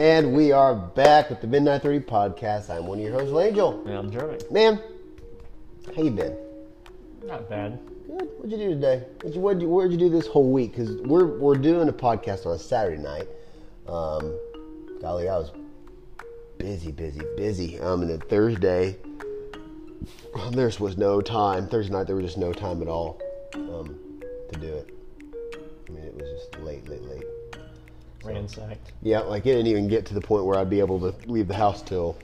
And we are back with the Midnight 30 podcast. I'm one of your hosts, Angel. Yeah, I'm Jeremy. Man, how you been? Not bad. Good. What'd you do today? What'd you, what'd you, what'd you do this whole week? Because we're, we're doing a podcast on a Saturday night. Um, golly, I was busy, busy, busy. Um, and then Thursday, there was no time. Thursday night, there was just no time at all um, to do it. I mean, it was just late, late, late. Ransacked. Yeah, like it didn't even get to the point where I'd be able to leave the house till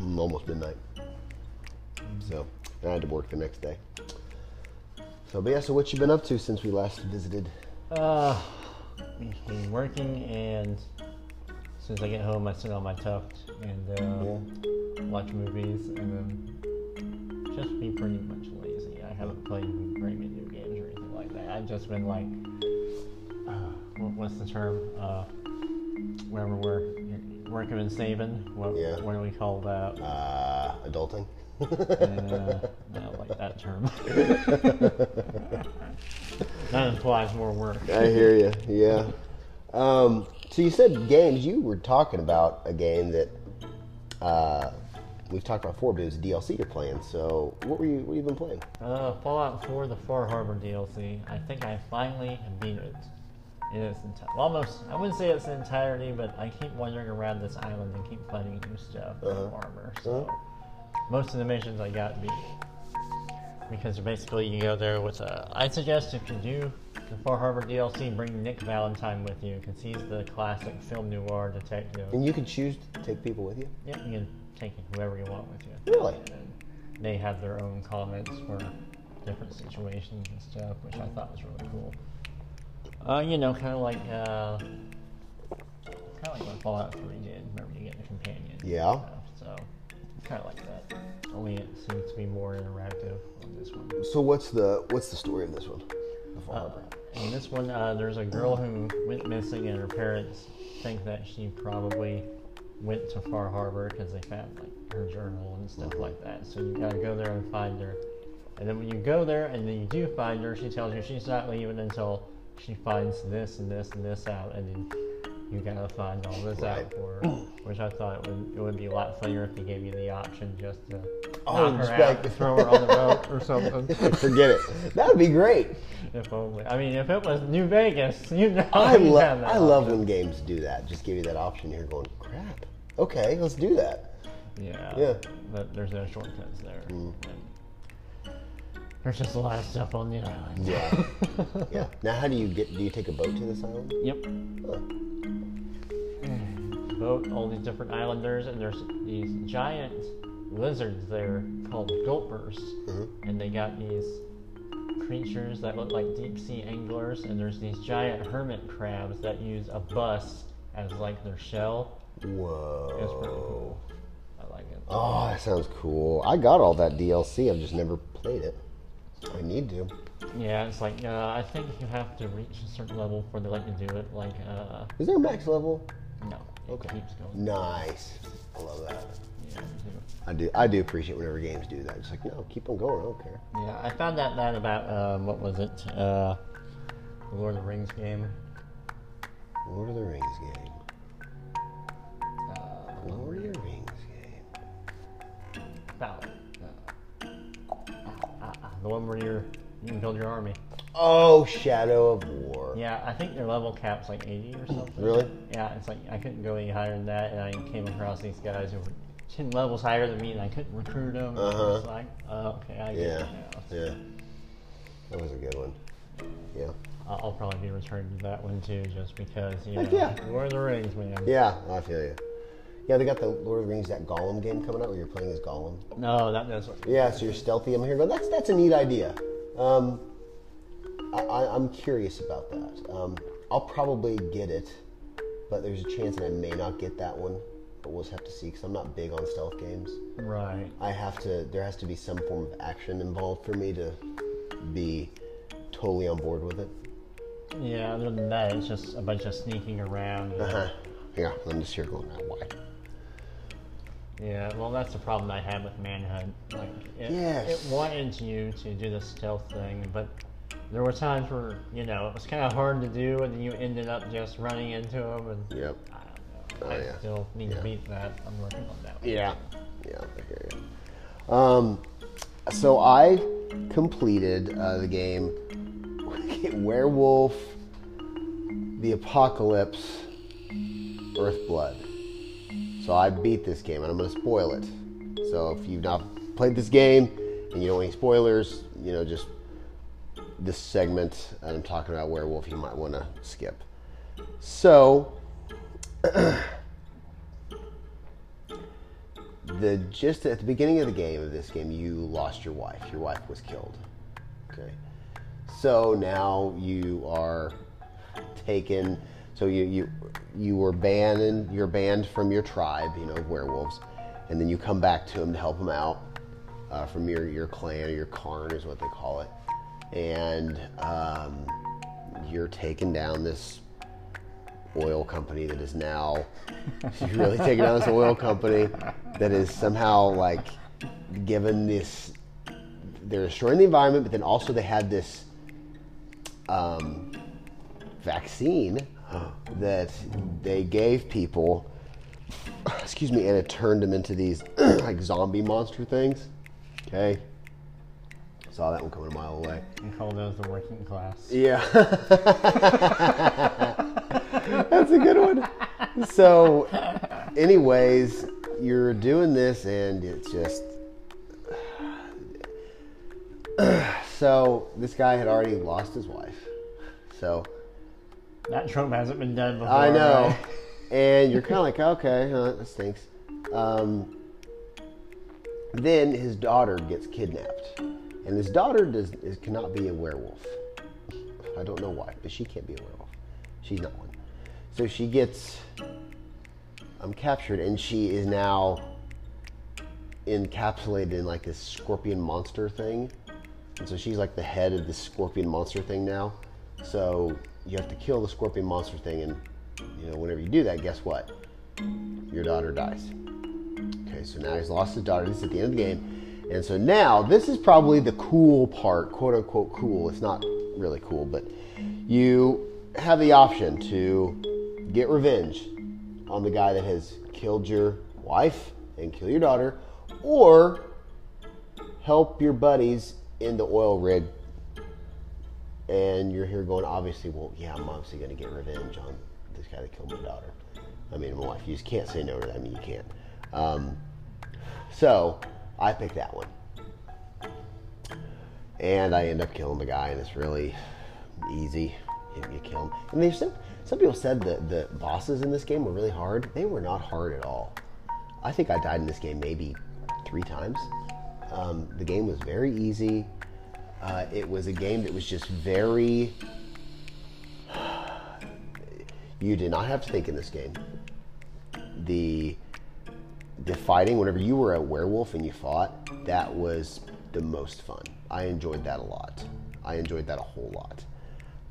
almost midnight. So, I had to work the next day. So, but yeah, so what you been up to since we last visited? Uh, been working, and as soon as I get home, I sit on my tuft and uh, watch movies, and then just be pretty much lazy. I haven't played very many new games or anything like that. I've just been like, what's the term? Uh, whenever we're working and saving, what, Yeah. what do we call that? Uh, adulting. Uh, I don't like that term. that implies more work. I hear you. Yeah. Um, so you said games. You were talking about a game that uh, we've talked about before, but it was a DLC you're playing. So what were you? What have you been playing? Uh, Fallout 4, the Far Harbor DLC. I think I finally have beat it. In its enti- almost, I wouldn't say it's the entirety, but I keep wandering around this island and keep finding new stuff in Uh-huh. the Harbor. So most of the missions I got beat. Because basically you go there with a. I suggest if you do the Far Harbor DLC, bring Nick Valentine with you because he's the classic film noir detective. And you can choose to take people with you. Yep, you can take whoever you want with you. Really? And they have their own comments for different situations and stuff, which I thought was really cool. Uh, you know, kind of like uh, kind of like what Fallout 3 did. Remember, you get a companion. and Yeah. stuff, so kind of like that. Only it seems to be more interactive on this one. So what's the what's the story of this one? The Far Uh, Harbor. in this one, uh, there's a girl who went missing, and her parents think that she probably went to Far Harbor because they found like her journal and stuff like that. So you gotta go there and find her. And then when you go there and then you do find her, she tells you she's not leaving until she finds this and this and this out, and then you gotta find all this Right. out for her. Which I thought it would, it would be a lot funnier if they gave you the option just to Oh, knock her out, throw her on the boat or something. Forget it. That would be great. If only. I mean, if it was New Vegas, you know. I you'd love have that I love when games do that. Just give you that option. You're going crap. Okay, let's do that. Yeah. Yeah. But there's no shortcuts there. Mm. And there's just a lot of stuff on the island. Yeah. yeah. Now, how do you get? Do you take a boat to this island? Yep. Huh. Boat, all these different islanders, and there's these giant lizards there called gulpers, Mhm. and they got these creatures that look like deep sea anglers, and there's these giant hermit crabs that use a bus as like their shell. Whoa. It's pretty cool. I like it. Oh, that sounds cool. I got all that DLC. I've just never played it. I need to. Yeah, it's like uh, I think you have to reach a certain level before they let you do it. Like, uh, Is there a max level? no, it Okay. keeps going. Nice. I love that. Yeah. I do. I do appreciate whenever games do that. It's like, no, keep on going. I don't care. yeah. I found out that about um, what was it? Uh, the Lord of the Rings game. Lord of the Rings game. Uh, Lord of the Rings game. about the one where you're you can build your army. Oh, Shadow of War. Yeah, I think their level cap's like 80 or something. Really? Yeah, it's like I couldn't go any higher than that, and I came across these guys who were 10 levels higher than me, and I couldn't recruit them. Uh-huh. It's like, oh, okay, I get Yeah. it now. Yeah. That was a good one. Yeah. I'll I'll probably be returning to that one too, just because you know, yeah. Lord of the Rings, man. Yeah, I feel you. Yeah, they got the Lord of the Rings that Gollum game coming out where you're playing as Gollum. No, that does. Work. Yeah, so you're stealthy. I'm here going, that's that's a neat idea. Um, I, I'm curious about that. Um, I'll probably get it, but there's a chance that I may not get that one. But we'll just have to see because I'm not big on stealth games. Right. I have to. There has to be some form of action involved for me to be totally on board with it. Yeah. Other than that, it's just a bunch of sneaking around. Uh-huh. Yeah, I'm just here going, "Ah, why? Yeah. Well, that's the problem I had with Manhunt. Like, it, Yes. it wanted you to do the stealth thing, but there were times where you know it was kind of hard to do, and then you ended up just running into them, and Yep. I don't know. Oh, I yeah. still need Yeah. to beat that. I'm working on that. one. Yeah. Yeah, I hear you. Um, so I completed uh, the game Werewolf, The Apocalypse, Earthblood. So I beat this game, and I'm going to spoil it. So if you've not played this game and you don't want any spoilers, you know, just this segment, and I'm talking about Werewolf, you might want to skip. So the just at the beginning of the game of this game, you lost your wife. Your wife was killed. Okay, so now you are taken. So you you you were banned. You're banned from your tribe. You know werewolves, and then you come back to them to help them out uh, from your your clan or your caern is what they call it, and um, you're taking down this oil company that is now you're really taking down this oil company that is somehow like given this they're destroying the environment but then also they had this um, vaccine that they gave people excuse me and it turned them into these like zombie monster things okay saw that one coming a mile away We call those the working class. yeah. That's a good one. So, anyways, you're doing this and it's just. So, this guy had already lost his wife. So, That trope hasn't been done before. I know. right? And you're kind of like, okay, huh, that stinks. Um, then his daughter gets kidnapped. And his daughter does is, cannot be a werewolf. I don't know why, but she can't be a werewolf. She's not one. So she gets um, captured, and she is now encapsulated in like this scorpion monster thing. And so she's like the head of this scorpion monster thing now. So you have to kill the scorpion monster thing, and you know whenever you do that, guess what? Your daughter dies. Okay, so now he's lost his daughter. This is at the end of the game, and so now this is probably the cool part, quote unquote cool. It's not really cool, but you have the option to get revenge on the guy that has killed your wife and kill your daughter, or help your buddies in the oil rig. And you're here going, obviously, well, yeah, I'm obviously going to get revenge on this guy that killed my daughter. I mean, my wife. You just can't say no to that. I mean, you can't. Um, so I picked that one. And I end up killing the guy, and it's really easy. You, you kill him. And there's some, some people said that the bosses in this game were really hard. They were not hard at all. I think I died in this game maybe three times. Um, the game was very easy. Uh, it was a game that was just very. You did not have to think in this game. The the fighting, whenever you were a werewolf and you fought, that was the most fun. I enjoyed that a lot. I enjoyed that a whole lot.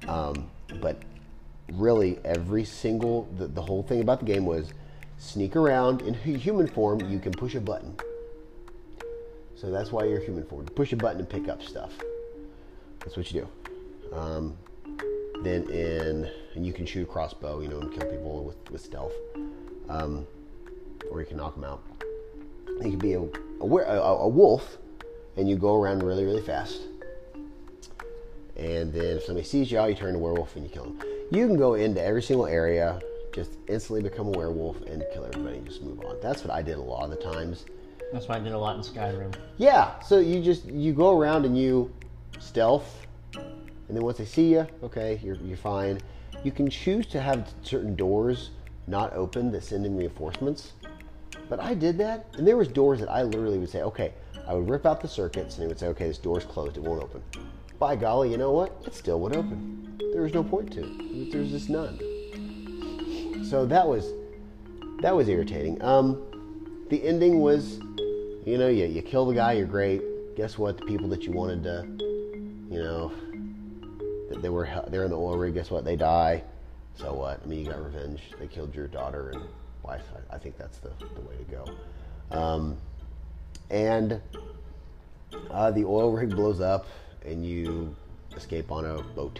Um, but really, every single the, the whole thing about the game was sneak around in human form. You can push a button. So that's why you're human form. Push a button and pick up stuff. That's what you do. Um, then in and you can shoot a crossbow, you know, and kill people with, with stealth, um, or you can knock them out. You can be a, a, a, a wolf, and you go around really really fast. And then if somebody sees you out, you turn to werewolf and you kill them. You can go into every single area, just instantly become a werewolf and kill everybody and just move on. That's what I did a lot of the times. That's why I did a lot in Skyrim. Yeah, so you just you go around and you stealth, and then once they see you, okay, you're you're fine. You can choose to have certain doors not open that send in reinforcements. But I did that, and there was doors that I literally would say, okay, I would rip out the circuits, and it would say, okay, this door's closed, it won't open. By golly, you know what? It still would open. There was no point to it. There's just none. So that was that was irritating. Um, the ending was, you know, you, you kill the guy, you're great. Guess what? The people that you wanted to, you know, that they were they're in the oil rig. Guess what? They die. So what? I mean, you got revenge. They killed your daughter and wife. I, I think that's the, the way to go. Um, and uh, the oil rig blows up, and you escape on a boat.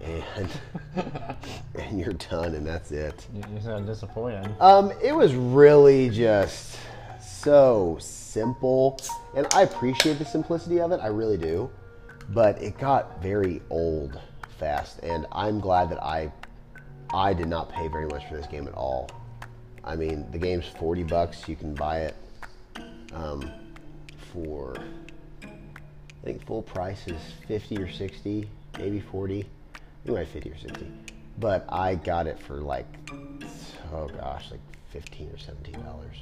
and and you're done, and that's it. You, you sound disappointed. Um, it was really just so simple, and I appreciate the simplicity of it. I really do, but it got very old fast, and I'm glad that I I did not pay very much for this game at all. I mean, the game's forty bucks. You can buy it um, for I think full price is fifty or sixty, maybe forty, maybe fifty or sixty. But I got it for like oh gosh, like fifteen or seventeen dollars.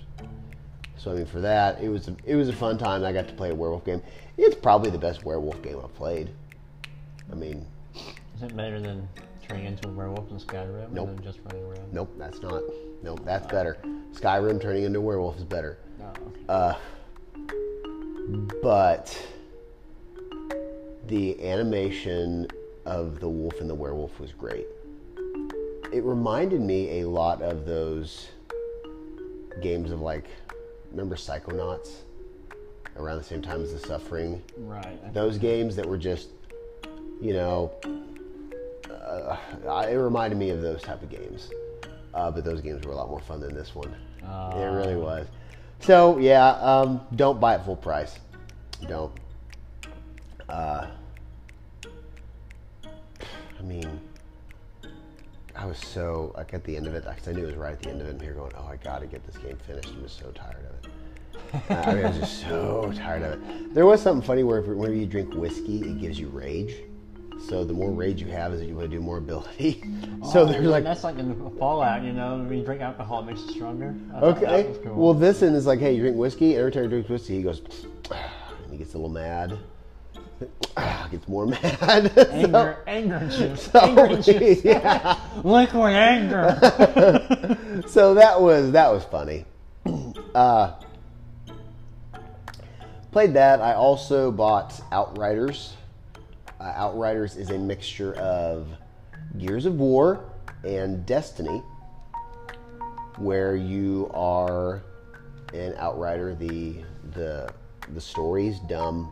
So I mean, for that, it was a, it was a fun time. I got to play a werewolf game. It's probably the best werewolf game I've played. I mean, Is it better than turning into a werewolf in Skyrim Nope. and just running around? nope, that's not. Nope, that's better. Skyrim turning into a werewolf is better. No. Uh, but the animation of the wolf and the werewolf was great. It reminded me a lot of those games of like, remember Psychonauts? Around the same time as The Suffering. Right. Those games that were just, you know, uh, it reminded me of those type of games. Uh, but those games were a lot more fun than this one. it really was. So yeah, um, don't buy it full price. Don't. Uh, I mean, I was so like at the end of it because I knew it was right at the end of it. And here going, oh, I got to get this game finished. I'm just so tired of it. I mean, I was just so tired of it. There was something funny where whenever you drink whiskey, it gives you rage. So the more rage you have, is that you want to do more ability. so Oh, there's like that's like in Fallout, you know, when you drink alcohol, it makes you stronger. I Okay. cool. Well, this one is like, hey, you drink whiskey, and every time he drinks whiskey, he goes, and he gets a little mad. gets more mad. anger, anger juice, So, anger juice, yeah. liquid anger. so that was that was funny. Uh, played that. I also bought Outriders. Uh, Outriders is a mixture of Gears of War and Destiny, where you are an Outrider. The the the story's dumb.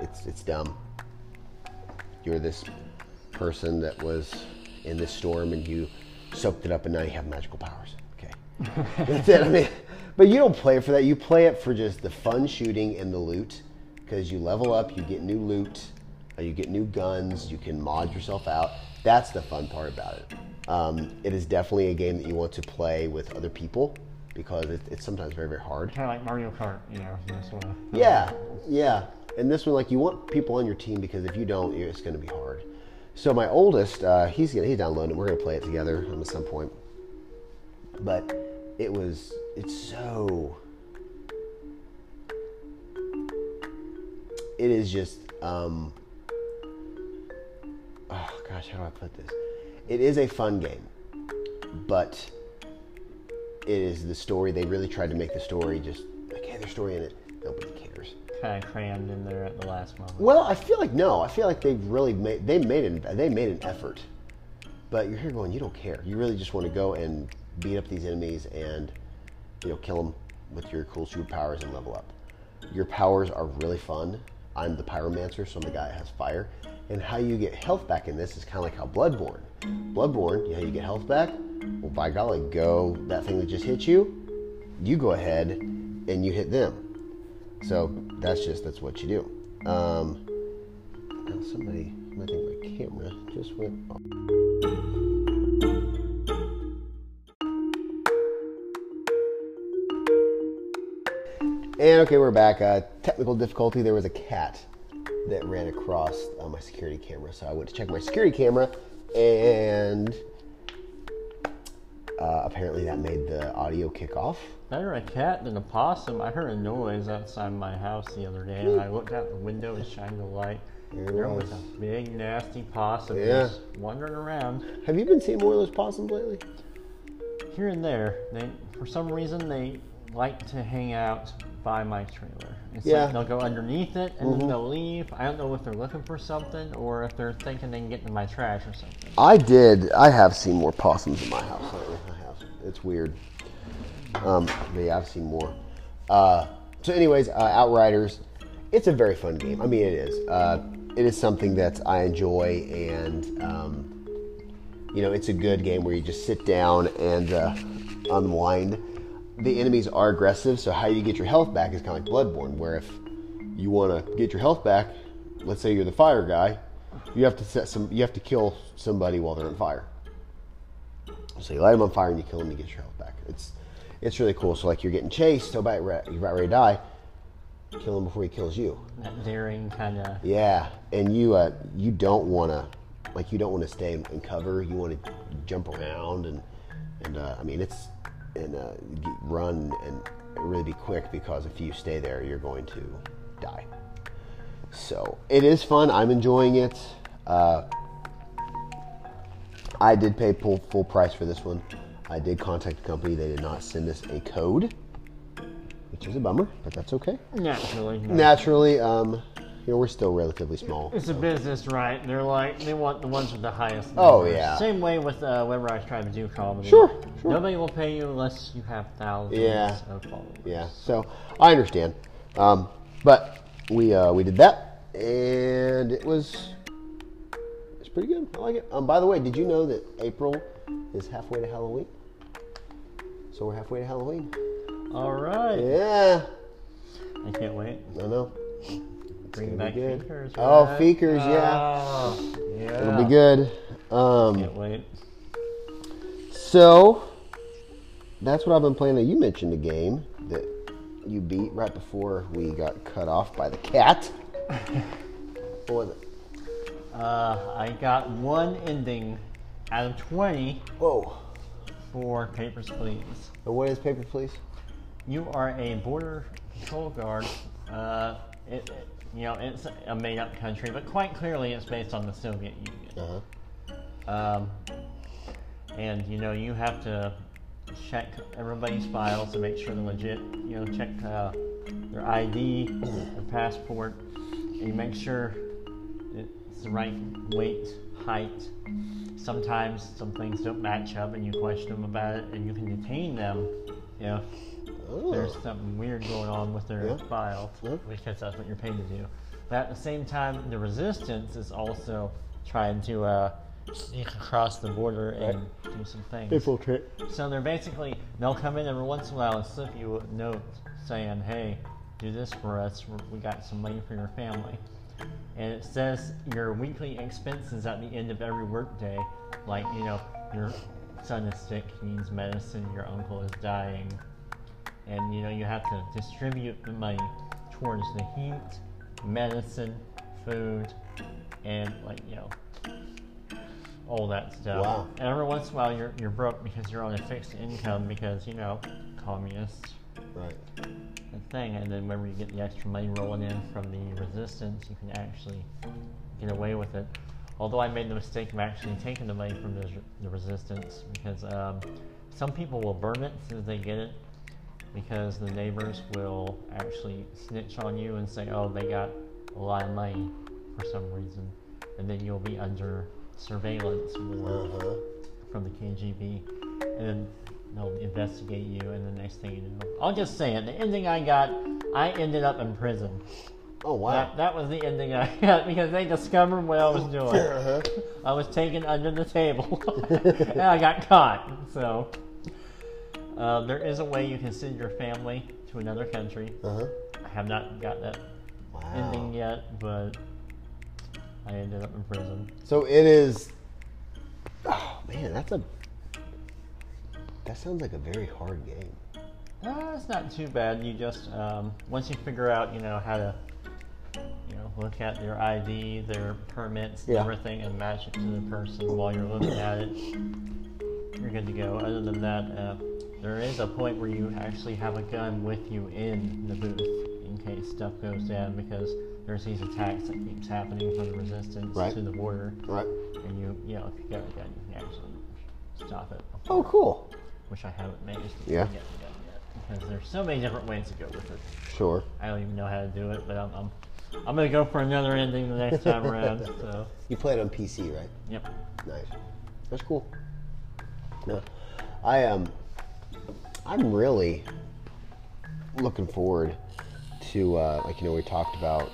It's it's dumb. You're this person that was in this storm and you soaked it up and now you have magical powers. Okay. That's it. I mean, but you don't play it for that. You play it for just the fun shooting and the loot because you level up, you get new loot, uh, you get new guns, you can mod yourself out. That's the fun part about it. Um, it is definitely a game that you want to play with other people because it, it's sometimes very, very hard. kind of like Mario Kart, you know. Yeah, yeah. And this one, like, you want people on your team because if you don't, it's going to be hard. So my oldest, uh, he's gonna, he's downloading. it. We're going to play it together at some point. But it was, it's so. It is just, um, oh gosh, how do I put this? It is a fun game, but it is the story. They really tried to make the story just okay there's story in it. Nobody cares. Kind of crammed in there at the last moment. Well, I feel like no. I feel like they've really made they made an they made an effort, but you're here going you don't care. You really just want to go and beat up these enemies and you know kill them with your cool superpowers and level up. Your powers are really fun. I'm the pyromancer, so I'm the guy that has fire. And how you get health back in this is kind of like how Bloodborne. Bloodborne, you know, how you get health back. Well, by golly, go that thing that just hit you. You go ahead and you hit them. So that's just that's what you do. Um, now somebody, I think my camera just went off. And okay, we're back. Uh, technical difficulty. There was a cat that ran across uh, my security camera, so I went to check my security camera, and uh, apparently that made the audio kick off. Better a cat than a possum. I heard a noise outside my house the other day, and I looked out the window and shined the light. There There was was. a big, nasty possum Yeah. just wandering around. Have you been seeing more of those possums lately? Here and there, they for some reason they like to hang out by my trailer. It's Yeah. like they'll go underneath it and then mm-hmm. they'll leave. I don't know if they're looking for something or if they're thinking they can get into my trash or something. I did. I have seen more possums in my house lately. I have. It's weird. Um, but yeah, I've seen more. Uh, so, anyways, uh, Outriders. It's a very fun game. I mean, it is. Uh, it is something that I enjoy, and um, you know, it's a good game where you just sit down and uh, unwind. The enemies are aggressive, so how you get your health back is kind of like Bloodborne, where if you want to get your health back, let's say you're the fire guy, you have to set some, you have to kill somebody while they're on fire. So you light them on fire and you kill them, you get your health back. It's it's really cool. So like you're getting chased, so about you're about ready to die, kill him before he kills you. That daring kind of. Yeah, and you uh, you don't want to like you don't want to stay in cover. You want to jump around and and uh, I mean it's and uh, run and really be quick because if you stay there, you're going to die. So it is fun. I'm enjoying it. Uh, I did pay full full price for this one. I did contact the company. They did not send us a code, which is a bummer, but that's okay. Naturally. Naturally, um, you know, we're still relatively small. It's a business, right? They're like they want the ones with the highest. Oh, yeah. Same way with uh, whenever I try to do comedy. Sure, sure. Nobody will pay you unless you have thousands Yeah. of followers. Yeah, so I understand, um, but we uh, we did that, and it was it's pretty good. I like it. Um, by the way, did you know that April is halfway to Halloween? So we're halfway to Halloween. All right. Yeah, I can't wait. I know. Bring back be good. Feekers. Oh, right? Feekers, yeah. Oh, yeah. It'll be good. Um, Can't wait. So that's what I've been playing. Now, You mentioned a game that you beat right before we got cut off by the cat. what was it? Uh, I got one ending out of 20 Whoa. For Papers, Please. But what is Paper Please? You are a border patrol guard. Uh, it, it- you know, it's a made-up country, but quite clearly it's based on the Soviet Union. Uh-huh. Um, and you know, you have to check everybody's files to make sure they're legit. You know, check uh, their ID, their passport, and you make sure it's the right weight, height. Sometimes some things don't match up, and you question them about it, and you can detain them if Oh. there's something weird going on with their Yeah. file Yeah. because that's what you're paid to do. But at the same time, the resistance is also trying to uh, sneak across the border and do some things. Infiltrate. So they're basically they'll come in every once in a while and slip you a note saying, "Hey, do this for us. We got some money for your family." And it says your weekly expenses at the end of every workday, like you know, your son is sick, he needs medicine, your uncle is dying, and you know you have to distribute the money towards the heat, medicine, food, and like you know all that stuff. Wow. And every once in a while you're you're broke because you're on a fixed income because you know communist Right. Thing. And then whenever you get the extra money rolling in from the resistance, you can actually get away with it. Although I made the mistake of actually taking the money from the, the resistance because um, some people will burn it as soon as they get it because the neighbors will actually snitch on you and say, oh, they got a lot of money for some reason. And then you'll be under surveillance Uh-huh. from the KGB, and then they'll investigate you, and the next thing you know, I'll just say it. The ending I got, I ended up in prison. Oh wow. That, that was the ending I got because they discovered what I was doing. Uh-huh. I was taken under the table, and I got caught. So uh, there is a way you can send your family to another country. Uh-huh. I have not got that Wow. ending yet, but I ended up in prison. So it is. Oh man, that's a. That sounds like a very hard game. Uh, it's not too bad. You just um, once you figure out, you know how to, you know, look at their ID, their permits, Yeah. everything, and match it to the person while you're looking at it. You're good to go. Other than that, uh, there is a point where you actually have a gun with you in the booth in case stuff goes down because there's these attacks that keeps happening from the resistance Right. to the border, Right. and you, you know, if you got a gun, you can actually stop it. Oh, cool. Which I haven't managed to Yeah. get gun yet because there's so many different ways to go with it. Sure. I don't even know how to do it, but I'm I'm, I'm gonna go for another ending the next time around. So, You play it on PC, right? yep. Nice. That's cool. No, I um, I'm really looking forward to uh, like you know we talked about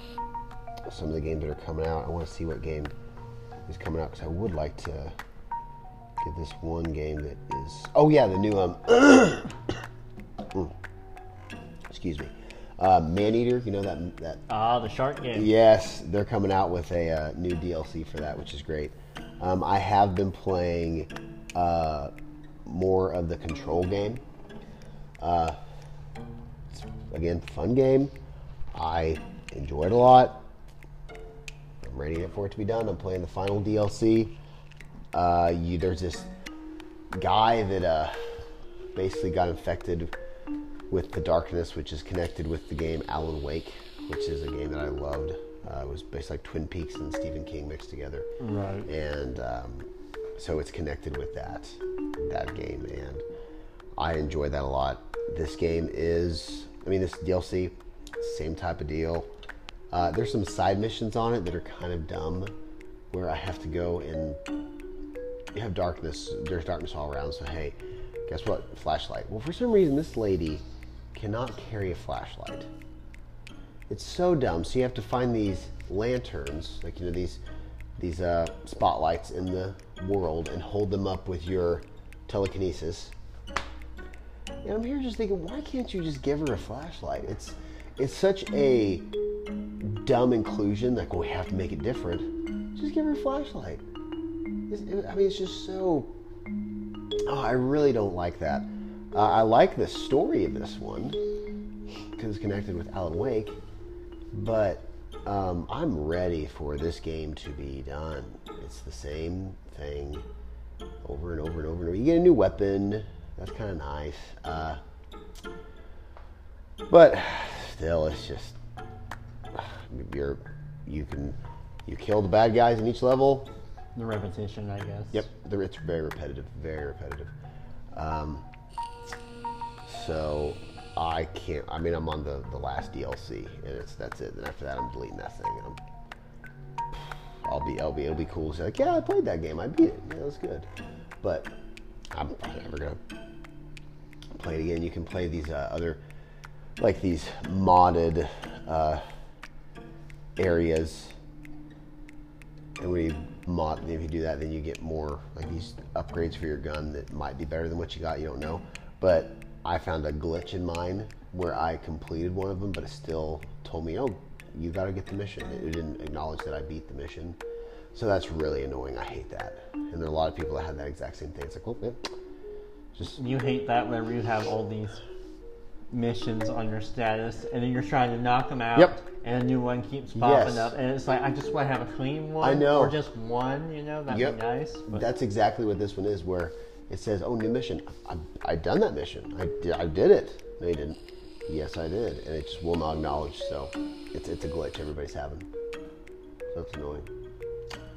some of the games that are coming out. I want to see what game is coming out because I would like to get this one game that is. Oh yeah, the new um. mm. excuse me, uh, Maneater, You know that that. Ah, the shark game. Yes, they're coming out with a uh, new DLC for that, which is great. Um, I have been playing uh, more of the Control game. Uh, it's, again, fun game. I enjoyed a lot. I'm ready for it to be done. I'm playing the final DLC. Uh, you, there's this guy that uh, basically got infected with the darkness, which is connected with the game Alan Wake, which is a game that I loved. Uh, it was basically like Twin Peaks and Stephen King mixed together, Right. and um, so it's connected with that that game, and I enjoy that a lot. This game is, I mean, this DLC, same type of deal. Uh, there's some side missions on it that are kind of dumb, where I have to go and have darkness. There's darkness all around. So hey, guess what? Flashlight. Well, for some reason, this lady cannot carry a flashlight. It's so dumb. So you have to find these lanterns, like you know these these uh, spotlights in the world, and hold them up with your telekinesis. And I'm here just thinking, why can't you just give her a flashlight? It's it's such a dumb inclusion. Like, well, we have to make it different. Just give her a flashlight. It, I mean, it's just so. Oh, I really don't like that. Uh, I like the story of this one because it's connected with Alan Wake, but um, I'm ready for this game to be done. It's the same thing over and over and over and over. You get a new weapon. That's kind of nice. Uh, but still, it's just you're you can you kill the bad guys in each level. The repetition, I guess. Yep, it's very repetitive, very repetitive. Um, so I can't. I mean, I'm on the, the last DLC, and it's that's it. And after that, I'm deleting that thing. And I'm, I'll be, I'll be, it'll be cool. say like, yeah, I played that game. I beat it. Yeah, it was good. But I'm probably never gonna play it again. You can play these uh, other, like these modded uh, areas and when you mod, if you do that, then you get more like these upgrades for your gun that might be better than what you got. You don't know, but I found a glitch in mine where I completed one of them, but it still told me, "Oh, you got to get the mission." It didn't acknowledge that I beat the mission, so that's really annoying. I hate that, and there are a lot of people that have that exact same thing. It's like, well, man, just You hate that whenever you have all these missions on your status, and then you're trying to knock them out, Yep. and a new one keeps popping Yes. up, and it's like I just want to have a clean one, I know. or just one, you know, that'd Yep. be nice. But That's exactly what this one is, where it says, "Oh, new mission." I, I done that mission. I did. I did it. No, you didn't. Yes, I did, and it just will not acknowledge. So it's it's a glitch everybody's having. So that's annoying.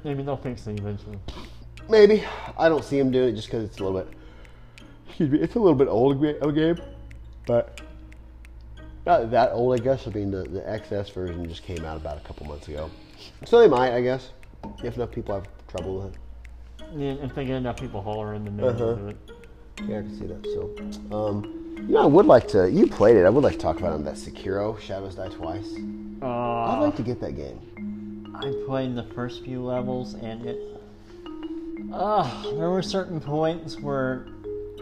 maybe they'll fix it eventually. Maybe I don't see him doing it just because it's a little bit. Excuse me. It's a little bit old of oh, a game, but not that old, I guess. I mean, the the XS version just came out about a couple months ago, so they might, I guess, if enough people have trouble with it. Yeah, if they get enough people hollering, then maybe they'll Uh-huh. do it. Yeah, I can see that. So, um, you know, I would like to. You played it. I would like to talk about it. That Sekiro: Shadows Die Twice. I'd Uh, like to get that game. I played the first few levels, and it. Uh, there were certain points where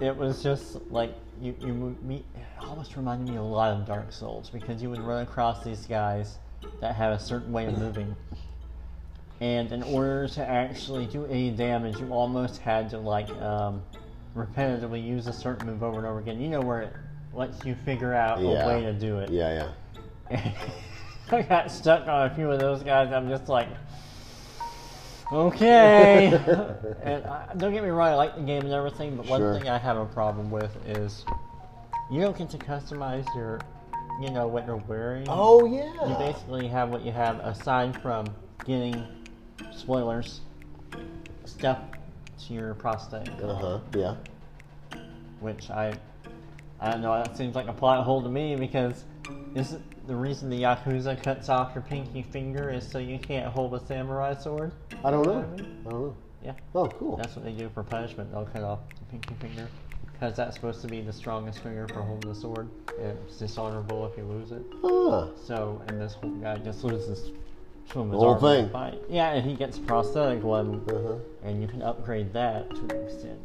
it was just like you you would meet. It almost reminded me a lot of Dark Souls because you would run across these guys that have a certain way of moving, and in order to actually do any damage, you almost had to like um, repetitively use a certain move over and over again. You know where it lets you figure out Yeah. a way to do it. Yeah, yeah. I got stuck on a few of those guys. I'm just like, okay. and I, don't get me wrong, I like the game and everything, but one Sure. thing I have a problem with is you don't get to customize your, you know, what you're wearing. Oh yeah. You yeah. basically have what you have aside from getting spoilers stuff to your prostate, Uh huh. Yeah. which I, I don't know. That seems like a plot hole to me because is the reason the yakuza cuts off your pinky finger is so you can't hold a samurai sword? I don't know. I mean? I don't know. Yeah, Oh, cool. that's what they do for punishment. They'll cut off the pinky finger because that's supposed to be the strongest finger for holding the sword. It's dishonorable if you lose it. Ah. So, and this whole guy just loses his whole thing. fight. Yeah, and he gets a prosthetic one, Uh-huh. and you can upgrade that to an extent.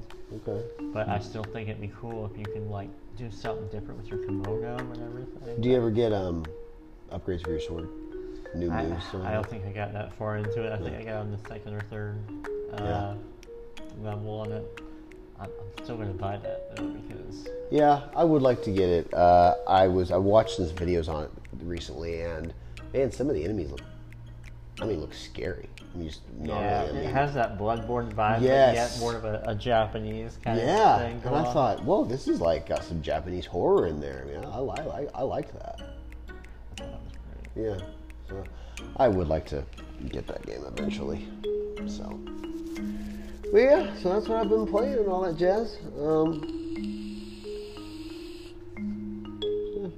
Okay. But I still think it'd be cool if you can like do something different with your kimono and everything. Do you ever get um upgrades for your sword? New I, moves. something I don't think I got that far into it. I think I got on the second or third uh, Yeah. level on it. I'm, I'm still gonna buy that though because Yeah, I would like to get it. Uh, I was I watched some videos on it recently, and man, some of the enemies look. I mean, look scary. I mean, just gnarly. yeah, I mean, it has that Bloodborne vibe, but yet more of a, a Japanese kind yeah, of thing. and I on. thought, whoa, this is like got some Japanese horror in there. I mean, I, I, I, I like that. I that was great. Yeah, so I would like to get that game eventually. So, but yeah, so that's what I've been playing and all that jazz. Um,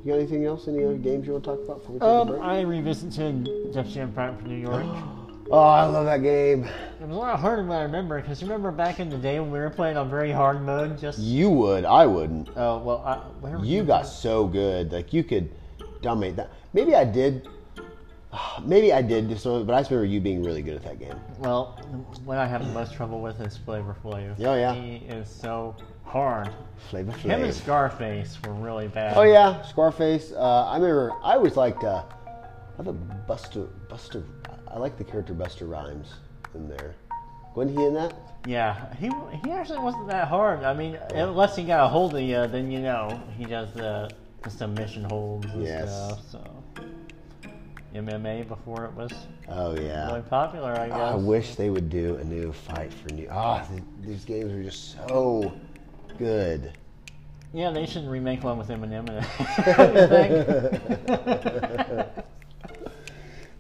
you got anything else? Any other games you want to talk about before we take a Um, break? I revisited Def Jam Fight for New York. Oh, I love that game. It was a lot harder than I remember because you remember back in the day when we were playing on very hard mode. Just You would, I wouldn't. oh well, I, where were You got so good, like you could dominate that. Maybe I did. Maybe I did but I just remember you being really good at that game. Well, what I have the most trouble with is Flavor Flav. Oh, yeah. He is so hard. Flavor Flav. Him and Scarface were really bad. Oh yeah, Scarface. Uh, I remember. I always liked. Uh, I thought Busta. Busta. I like the character Busta Rhymes in there. Wasn't he in that? Yeah, he he actually wasn't that hard. I mean, unless he got a hold of you, then you know he does the, the submission holds and Yes. stuff. So MMA before it was Oh really yeah. popular, I guess. I wish they would do a new fight for new. Ah, th- these games are just so good. Yeah, they should remake one with Eminem in it.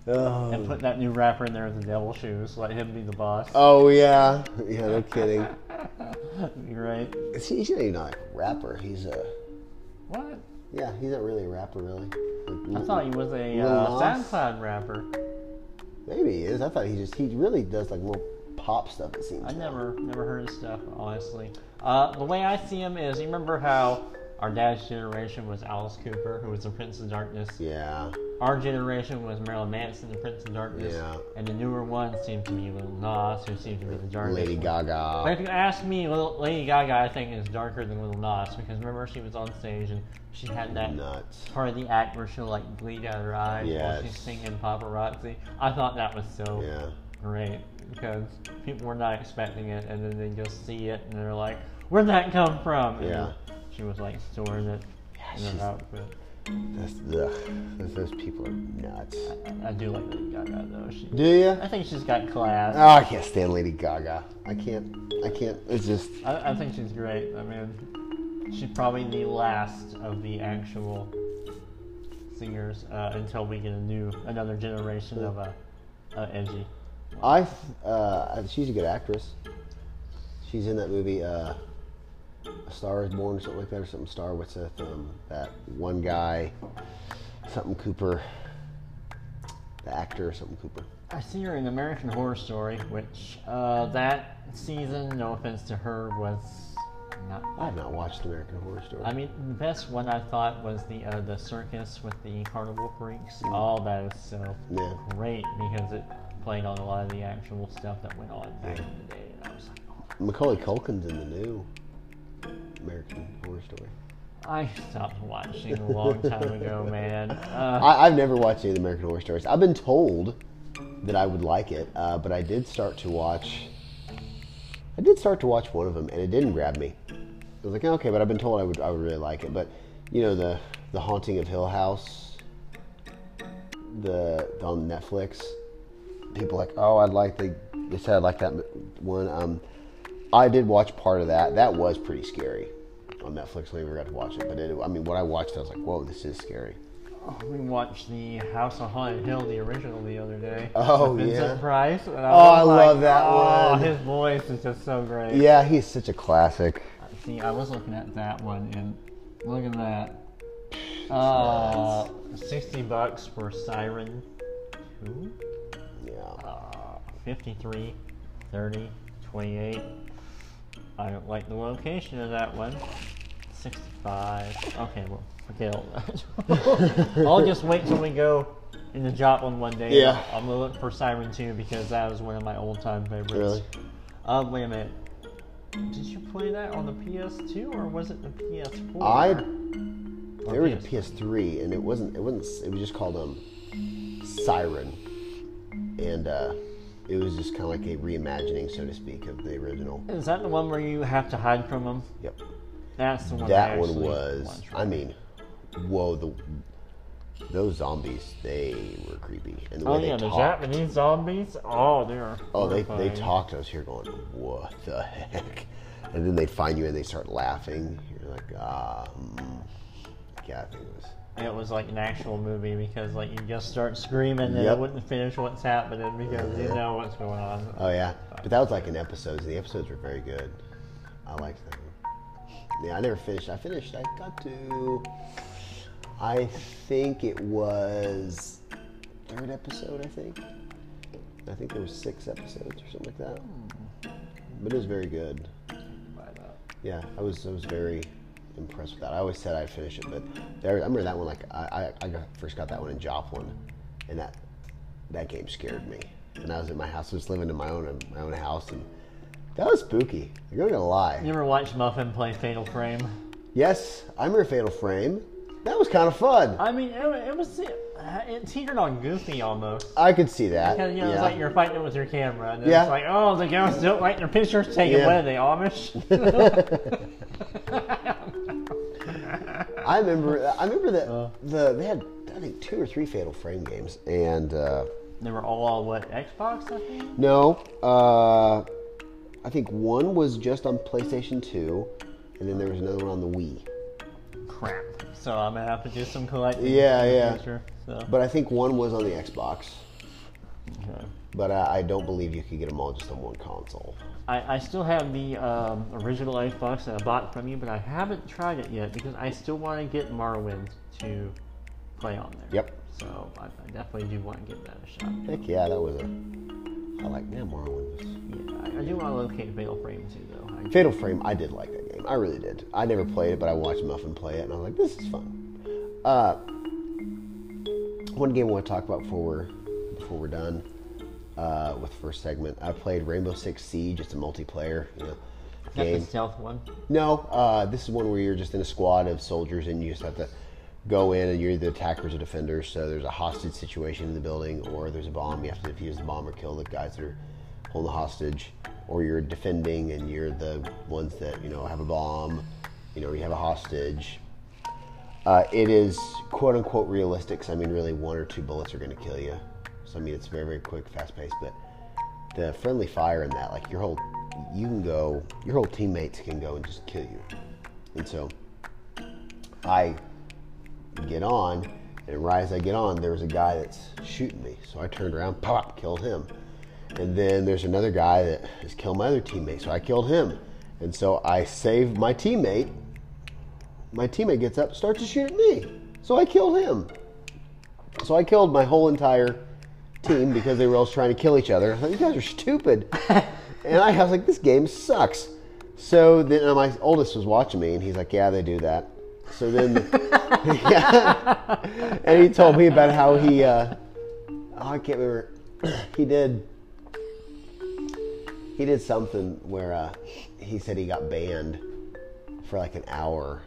Oh. and put that new rapper in there with the devil shoes. Let him be the boss. Oh yeah. Yeah. No kidding. You're right. Is he, he's not even a rapper. He's a. What? Yeah, he's not really a rapper, really. I thought he was a uh, SoundCloud rapper. Maybe he is. I thought he just he really does like more pop stuff. It seems. I like. never never heard his stuff, honestly. Uh, the way I see him is, you remember how our dad's generation was Alice Cooper, who was the Prince of Darkness. Yeah. Our generation was Marilyn Manson, the Prince of Darkness. Yeah. And the newer one seemed to be Lil Nas, who seemed to be the darkest. Lady one. Gaga. But if you ask me, Lil- Lady Gaga, I think is darker than Lil Nas because remember she was on stage and she had that Nuts. part of the act where she'll like bleed out her eyes while she's Yes. singing paparazzi. I thought that was so Yeah. great because people were not expecting it and then they just see it and they're like, "Where'd that come from?" And Yeah. she was like storing it in her outfit. That's ugh, those, people are nuts. I, I do like Lady Gaga though. She, Do you? I think she's got class. Oh, I can't stand Lady Gaga. I can't. I can't. It's just. I, I think she's great. I mean, she's probably the last of the actual singers uh, until we get a new, another generation of a, uh, edgy. I. Uh, she's a good actress. She's in that movie. Uh, a Star is Born or something like that, or something. Star. What's that? Um, that one guy. Something Cooper. The actor or something Cooper. I see her in American Horror Story, which uh, that season, no offense to her, was not. I have not watched American Horror Story. I mean, the best one I thought was the uh, the circus with the carnival freaks. All that is so Yeah. great because it played on a lot of the actual stuff that went on back in the day, and I was like, oh. Macaulay Culkin's in the new American Horror Story. I stopped watching a long time ago, man. Uh, I, I've never watched any of the American Horror Stories. I've been told that I would like it, uh, but I did start to watch. I did start to watch one of them, and it didn't grab me. I was like, okay, but I've been told I would, I would really like it. But you know, the the Haunting of Hill House, the on Netflix. People like, oh, I'd like the. They said I'd like that one. Um, I did watch part of that. That was pretty scary on Netflix. I never got to watch it, but it, I mean, what I watched, I was like, whoa, this is scary. we watched the House on Haunted Hill, the original, the other day. Oh, Vincent yeah. Price. And I Oh, I like, love that oh, one. his voice is just so great. Yeah, he's such a classic. See, I was looking at that one, and look at that. Uh, 60 bucks for Siren 2. Yeah. Uh, 53, 30, 28. I don't like the location of that one. 65. Okay, well, forget all that. I'll just wait till we go in the Joplin one day. Yeah. I'm gonna look for Siren 2 because that was one of my old-time favorites. Really? Uh, wait a minute. Did you play that on the PS2 or was it the PS4? I there was a PS3? PS3, and it wasn't. It wasn't. It was just called um, Siren, and uh, it was just kind of like a reimagining, so to speak, of the original. Is that the one where you have to hide from them? Yep. That's the one. I That one was. I mean, whoa! The those zombies, they were creepy, and the Oh way yeah, they the talked. Japanese zombies. Oh, they're. Oh, they they talked. I was here going, what the heck? And then they'd find you and they start laughing. You're like, ah, mm. yeah, I think it was. It was like an actual movie because like you just start screaming and Yep. it wouldn't finish what's happening because you know what's going on. Oh yeah, but that was like in episodes. The episodes were very good. I liked them. Yeah, I never finished. I finished. I got to. I think it was third episode. I think. I think there was six episodes or something like that. Hmm. But it was very good. Yeah, I was. I was very impressed with that. I always said I'd finish it, but there, I remember that one. Like I, I, I got, first got that one in Joplin, and that that game scared me. And I was in my house, I was living in my own my own house, and that was spooky. I'm not gonna lie. You ever watch Muffin play Fatal Frame? Yes, I remember Fatal Frame. That was kind of fun. I mean, it, it was it, it teetered on Goofy almost. I could see that. Because you know, yeah. it's like you're fighting with your camera, and Yeah. it's like, oh, the ghosts don't like their pictures taken. Yeah. What are they Amish? I remember. I remember that Uh. the they had I think two or three Fatal Frame games, and uh, they were all on what Xbox, I think. no, uh, I think one was just on PlayStation Two, and then there was another one on the Wii. Crap. So I'm gonna have to do some collecting. Yeah, in the yeah. future, so. But I think one was on the Xbox. Okay. But uh, I don't believe you could get them all just on one console. I, I still have the um, original Xbox that I bought from you, but I haven't tried it yet because I still want to get Morrowind to play on there. Yep. So I, I definitely do want to give that a shot. Heck yeah, that was a. I like man, Morrowind was. Yeah, I, I do want to locate Fatal Frame too, though. I, Fatal Frame, I did like that game. I really did. I never played it, but I watched Muffin play it, and I was like, this is fun. Uh, one game I want to talk about before we're before we're done uh, with the first segment. I played Rainbow Six Siege. It's a multiplayer, you know, Is that game. the stealth one. No, uh, this is one where you're just in a squad of soldiers and you just have to go in and you're the attackers or defenders. So there's a hostage situation in the building, or there's a bomb. You have to defuse the bomb or kill the guys that are holding a hostage, or you're defending and you're the ones that you know have a bomb. You know, you have a hostage. Uh, it is quote unquote realistic. So I mean, really, one or two bullets are going to kill you. So I mean, it's very very quick, fast paced, but the friendly fire in that, like your whole, you can go, your whole teammates can go and just kill you. And so I get on, and right as I get on, there's a guy that's shooting me. So I turned around, pop, killed him. And then there's another guy that has killed my other teammate, so I killed him. And so I saved my teammate. My teammate gets up, starts to shoot at me. So I killed him. So I killed my whole entire team because they were all trying to kill each other. I thought, you guys are stupid. and I was like, this game sucks. So then uh, my oldest was watching me, and he's like, yeah, they do that. So then, yeah. and he told me about how he, uh, oh, I can't remember, he did, he did something where uh, he said he got banned for like an hour.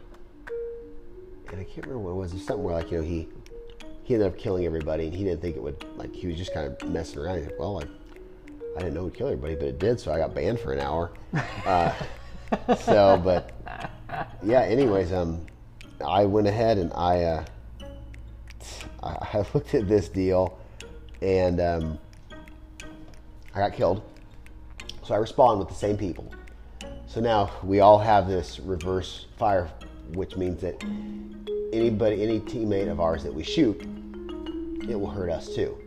And I can't remember what it was. It was something where like, you know, he, he ended up killing everybody, and he didn't think it would, like, he was just kind of messing around. He's like, well, I, I didn't know it would kill everybody, but it did, so I got banned for an hour. Uh, so, but yeah. Anyways, um, I went ahead and I, uh, I I looked at this deal, and um, I got killed. So I respawn with the same people. So now we all have this reverse fire, which means that anybody, any teammate of ours that we shoot, it will hurt us too.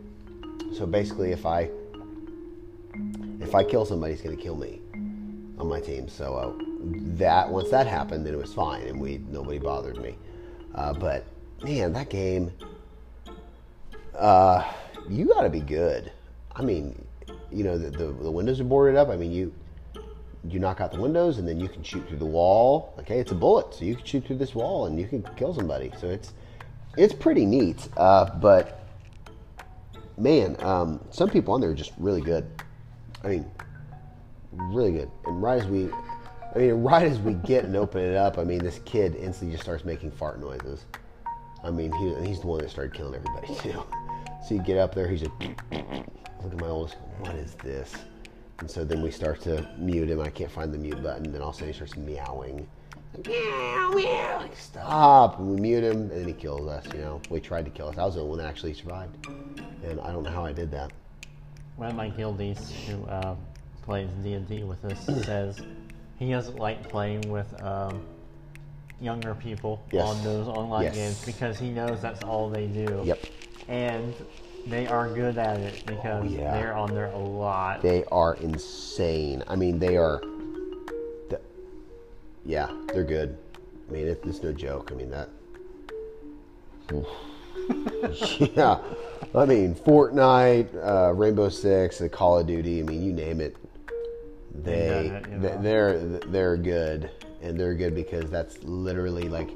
So basically, if I if I kill somebody, he's going to kill me on my team. So uh, that once that happened, then it was fine, and we nobody bothered me. Uh, but man, that game, uh, you got to be good. I mean, you know, the, the the windows are boarded up. I mean, you you knock out the windows, and then you can shoot through the wall. Okay, it's a bullet, so you can shoot through this wall, and you can kill somebody. So it's it's pretty neat. Uh, but man, um, some people on there are just really good. I mean, really good. And right as we, I mean, right as we get and open it up, I mean, this kid instantly just starts making fart noises. I mean, he, he's the one that started killing everybody too. So you get up there, he's just look at my oldest. What is this? And so then we start to mute him. I can't find the mute button. Then all of a sudden he starts meowing. Meow, meow. Like, stop. And we mute him, and then he kills us. You know, we tried to kill us. I was the only one that actually survived, and I don't know how I did that. One of my guildies who uh, plays D and D with us says he doesn't like playing with um, younger people Yes. on those online Yes. games because he knows that's all they do. Yep. And they are good at it because Oh, yeah. they're on there a lot. They are insane. I mean, they are. The, yeah, they're good. I mean, it, it's no joke. I mean that. yeah, I mean Fortnite, uh, Rainbow Six, the Call of Duty. I mean, you name it. They it, you they- know. they're they're good, and they're good because that's literally like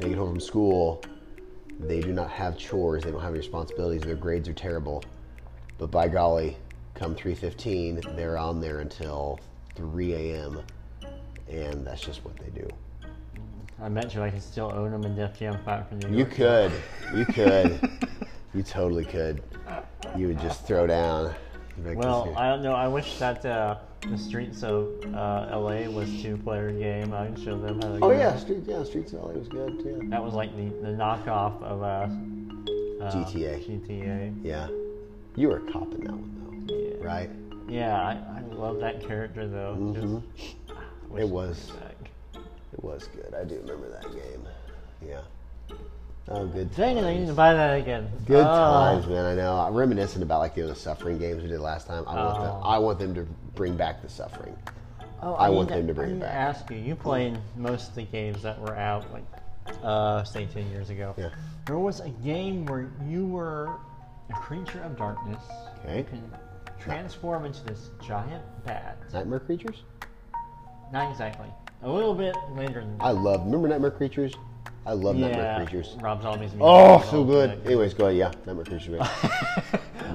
they get home from school. They do not have chores. They don't have any responsibilities. Their grades are terrible. But by golly, come 3:15, they're on there until 3 a.m. And that's just what they do. I bet you I can still own them in Def Jam Fight for New York. You could, you could, you totally could. You would just throw down. Like, Well, I don't know. I wish that uh, the Streets of uh, LA was two-player game. I can show them how to. oh yeah. Street, yeah, Streets of LA was good too. That was like the, the knockoff of uh, uh, GTA. GTA. Yeah, you were a cop in that one though, Yeah. right? Yeah, I, I love that character though. Mhm. Just, It was. It was good. I do remember that game. Yeah. Oh, good. Dang it! I need times. to buy that again. Good Oh. times, man. I know. I'm reminiscent about like you know, the suffering games we did last time. I want them. Oh. I want them to bring back the suffering. Oh, I need want them to bring I it need back. ask you. You played most of the games that were out, like, uh, say, ten years ago. Yeah. There was a game where you were a creature of darkness. Okay. You can transform into this giant bat. Nightmare creatures. Not exactly. A little bit later than I love. Remember Nightmare creatures? I love yeah, Nightmare creatures. Rob Zombie's. Oh, music so good. that. Anyways, go ahead. Yeah, Nightmare creatures.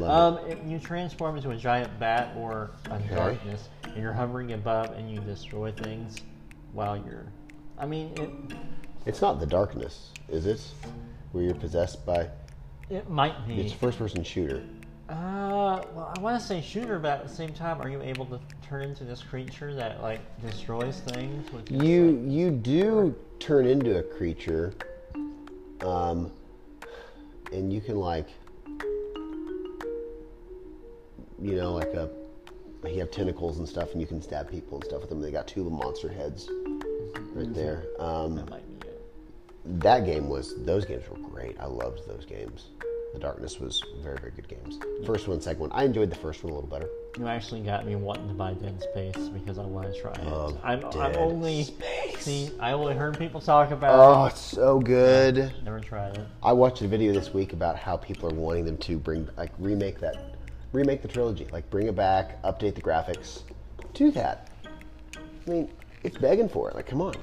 Um, it, you transform into a giant bat or a Okay. darkness, and you're hovering above, and you destroy things while you're. I mean, it It's not the darkness, is it? Where you're possessed by. it might be. It's a first-person shooter. Uh, well, I want to say shooter, but at the same time, are you able to turn into this creature that like destroys things? With You like- you do turn into a creature, um, and you can like, you know, like a, you have tentacles and stuff, and you can stab people and stuff with them. They got two monster heads right there. Um, that might be it. that game was those games were great. I loved those games. The Darkness was very very good games. First one, second one. I enjoyed the first one a little better. You actually got me wanting to buy Dead Space because I want to try it. Love I'm, Dead only Space. I only heard people talk about Oh, it's so good. Never tried it. I watched a video this week about how people are wanting them to bring like remake that, remake the trilogy, like bring it back, update the graphics, do that. I mean, it's begging for it. Like, come on,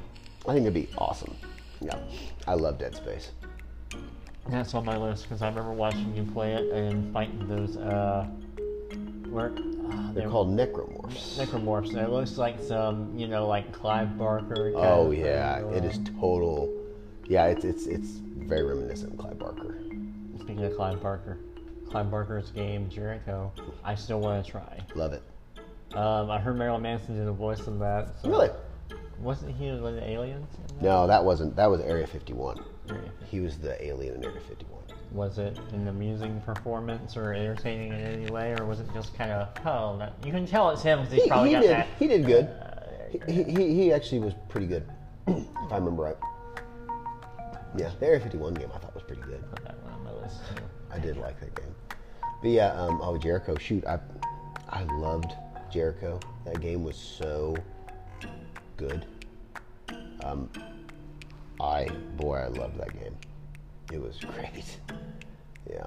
I think it'd be awesome. Yeah, I love Dead Space. That's on my list because I remember watching you play it and fighting those. Uh, where uh, They're called necromorphs. necromorphs. It looks like some, you know, like Clive Barker. Oh yeah, thing, it is total. Yeah, it's it's it's very reminiscent of Clive Barker. Speaking of Clive Barker, Clive Barker's game Jericho, I still want to try. Love it. Um, I heard Marilyn Manson did a voice of that. So Really? Wasn't he one of the aliens? in that? No, that wasn't. That was Area 51. He was the alien in Area 51. Was it an amusing performance or entertaining in any way, or was it just kind of, oh, you can tell it's him because he's He, probably he got did. that. He did good. Uh, there you go. He, he, he actually was pretty good, if I remember right. Yeah, the Area 51 game I thought was pretty good. Put that one on my list too. I did like that game. But yeah, um, oh Jericho, shoot, I I loved Jericho. That game was so good. Um, I boy, I loved that game. It was great. Yeah.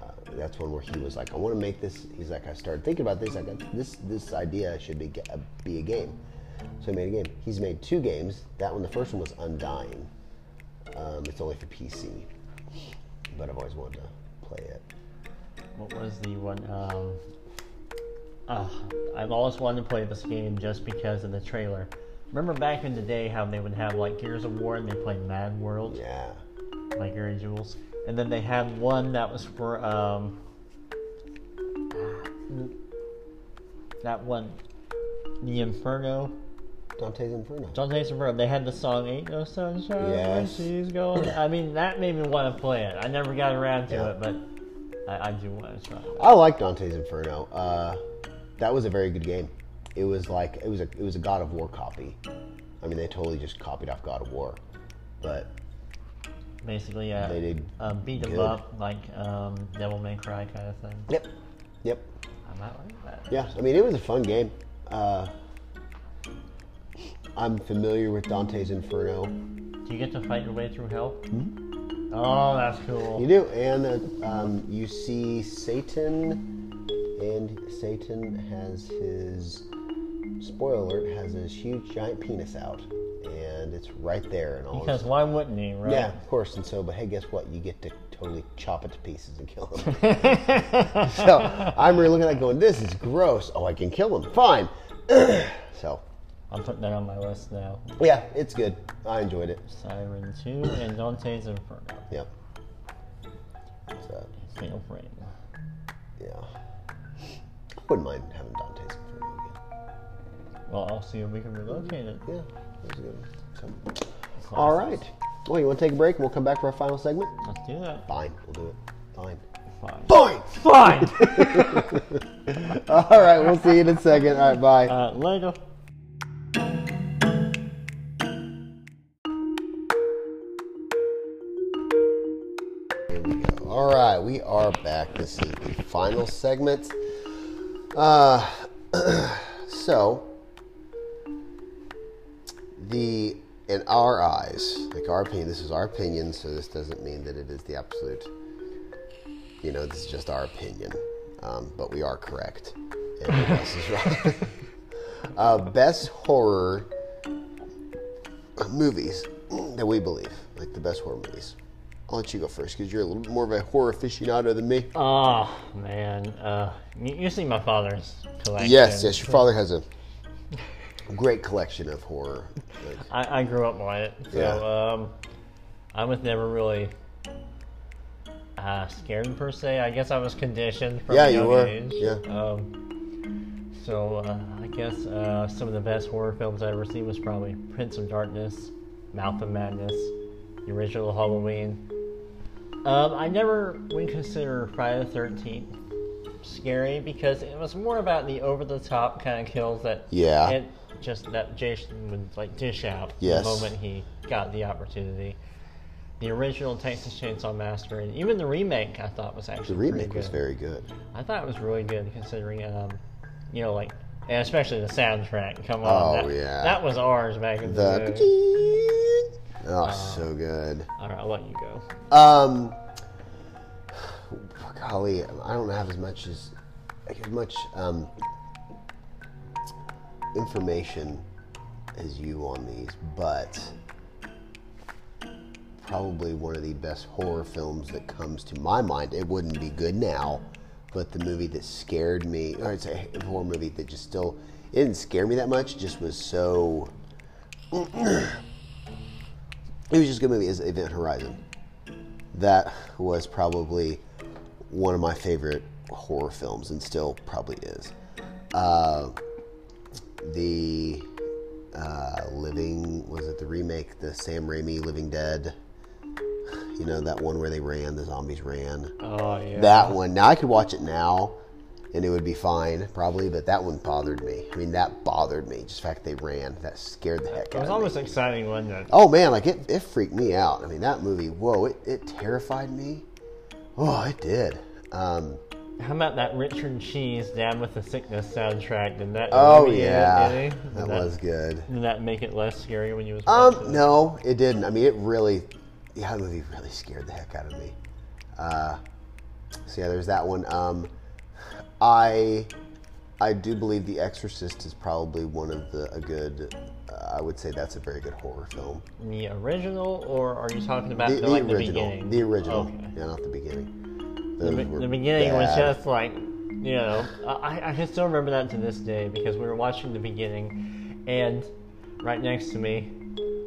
Uh, that's one where he was like, I want to make this. He's like, I started thinking about this. I got this. This idea should be a, be a game. So he made a game. He's made two games. That one, the first one was Undying. Um, it's only for PC, but I've always wanted to play it. what was the one? Um, uh, I've always wanted to play this game just because of the trailer. Remember back in the day how they would have like Gears of War and they played Mad World, Yeah. like Gary Jules, and then they had one that was for um, that one, the Inferno. Dante's Inferno. Dante's Inferno. They had the song "Ain't No Sunshine Yes. She's Going." I mean, that made me want to play it. I never got around to Yeah. it, but I, I do want to try. it. I like Dante's Inferno. Uh, that was a very good game. It was like it was a it was a God of War copy. I mean, they totally just copied off God of War, but Basically, uh, They did uh, them good. up like um, Devil May Cry kind of thing. yep, yep, I might like that. yeah. I mean, it was a fun game. Uh, I'm familiar with Dante's Inferno. Do you get to fight your way through hell? Oh, that's cool. You do, and uh, um, you see Satan, and Satan has his spoiler alert has his huge giant penis out, and it's right there, and all. Because why wouldn't he, right? yeah, of course. And so, but hey, guess what? You get to totally chop it to pieces and kill him. so I'm really looking at that, going, "This is gross." Oh, I can kill him. Fine. so I'm putting that on my list now. yeah, it's good. I enjoyed it. Siren 2 and Dante's Inferno. Yep. So Frame. yeah, I wouldn't mind Well, I'll see if we can relocate it. Yeah, that was good. So, all right. Well, you want to take a break we'll come back for our final segment? Let's do that. Fine, we'll do it. Fine. Fine. Fine. Fine. All right, we'll see you in a second. All right, bye. uh, later. Here we go. All right, we are back. This is the final segment. Uh, so the in our eyes, like our opinion, this is our opinion. So this doesn't mean that it is the absolute. You know, this is just our opinion, um, but we are correct. Everyone else is wrong. uh, best horror movies that we believe, like the best horror movies. I'll let you go first because you're a little bit more of a horror aficionado than me. Oh, man. Uh, see my father's collection. Yes, yes, your father has a great collection of horror. Like, I, I grew up on it. So, Yeah. um, I was never really uh, scared per se. I guess I was conditioned from Yeah, a you young were. age. Yeah. Um, so uh, I guess uh, some of the best horror films I ever seen was probably Prince of Darkness, Mouth of Madness, the original Halloween. Um, I never would consider Friday the Thirteenth scary because it was more about the over-the-top kind of kills that Yeah. it just that Jason would like dish out Yes. the moment he got the opportunity. The original Texas Chainsaw Massacre and even the remake I thought was actually the remake was very good. I thought it was really good considering, um, you know, like, and especially the soundtrack. Come on, Oh, that, yeah. that was ours back in the, The day. oh, so good. All right, I'll let you go. Um, golly, I don't have as much as as much um, information as you on these, but probably one of the best horror films that comes to my mind. It wouldn't be good now, but the movie that scared me, or it's a horror movie that just still didn't scare me that much. Just was so. it was just a good movie. Is Event Horizon that was probably one of my favorite horror films and still probably is. Uh, the uh, Living, was it the remake, the Sam Raimi Living Dead? You know, that one where they ran, the zombies ran. Oh yeah. That one. Now I could watch it now and it would be fine, probably, but that one bothered me. I mean, that bothered me. Just the fact they ran, that scared the heck out of me. It was almost exciting, wasn't it? Oh man, like it, it freaked me out. I mean, that movie, whoa, it, it terrified me. Oh, it did. Um, How about that Richard Cheese Down with the Sickness soundtrack? Did that? oh yeah, he? Did that was good. Did that make it less scary when you was Um, it? no, it didn't. I mean, it really, yeah, the movie really scared the heck out of me. Uh, so yeah, there's that one. Um, I, I do believe The Exorcist is probably one of the a good. Uh, I would say that's a very good horror film. The original, or are you talking about The, the, the like the original, beginning? the original, Okay. yeah, not the beginning. The, Those the beginning was just like, you know, I, I can still remember that to this day because we were watching the beginning, and right next to me,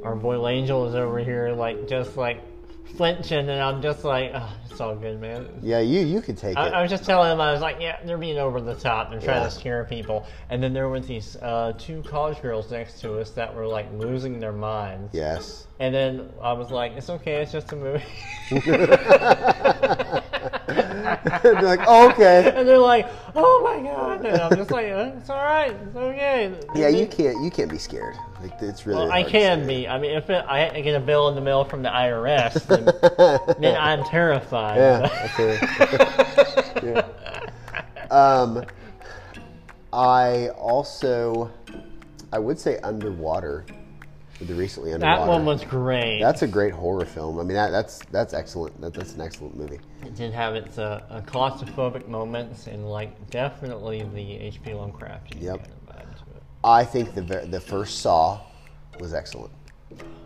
our boy Angel is over here, like just like flinching, and I'm just like, oh, it's all good, man. Yeah, you you could take I, it. I was just telling him, I was like, yeah, they're being over the top. They're trying Yeah. to scare people. And then there were these uh, two college girls next to us that were like losing their minds. yes. And then I was like, it's okay, it's just a movie. They're like, oh, okay. and they're like, oh my god. And I'm just like, it's all right, it's okay. Yeah, you can't you can't be scared. Like it's really. Well, I can be. I mean, if it, I get a bill in the mail from the IRS, then, then I'm terrified. Yeah. Okay. yeah. Um, I also, I would say underwater. The recently underwater. that one was great. That's a great horror film. I mean, that, that's that's excellent. That, that's an excellent movie. It did have its uh, uh, claustrophobic moments and like definitely the H.P. Lovecraft. Yep. Kind of it. I think the the first Saw was excellent.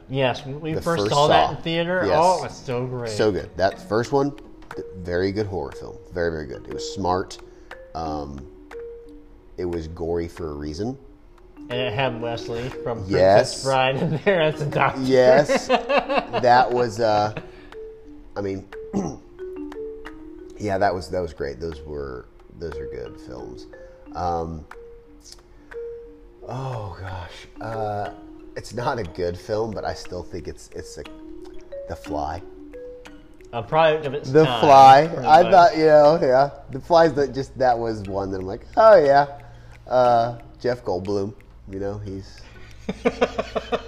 Yes, when we first, first saw that in theater. Yes. Oh, it's so great. So good. That first one, very good horror film. Very very good. It was smart. Um, it was gory for a reason. And it had Wesley from Princess Yes. Bride in there as a doctor. Yes, that was. Uh, I mean, yeah, that was that was great. Those were those are good films. Um, oh gosh, uh, it's not a good film, but I still think it's it's a, The Fly. A product of its The time, Fly. I much. thought you know, yeah, The Fly's that just that was one that I'm like, oh yeah, uh, Jeff Goldblum. You know, he's.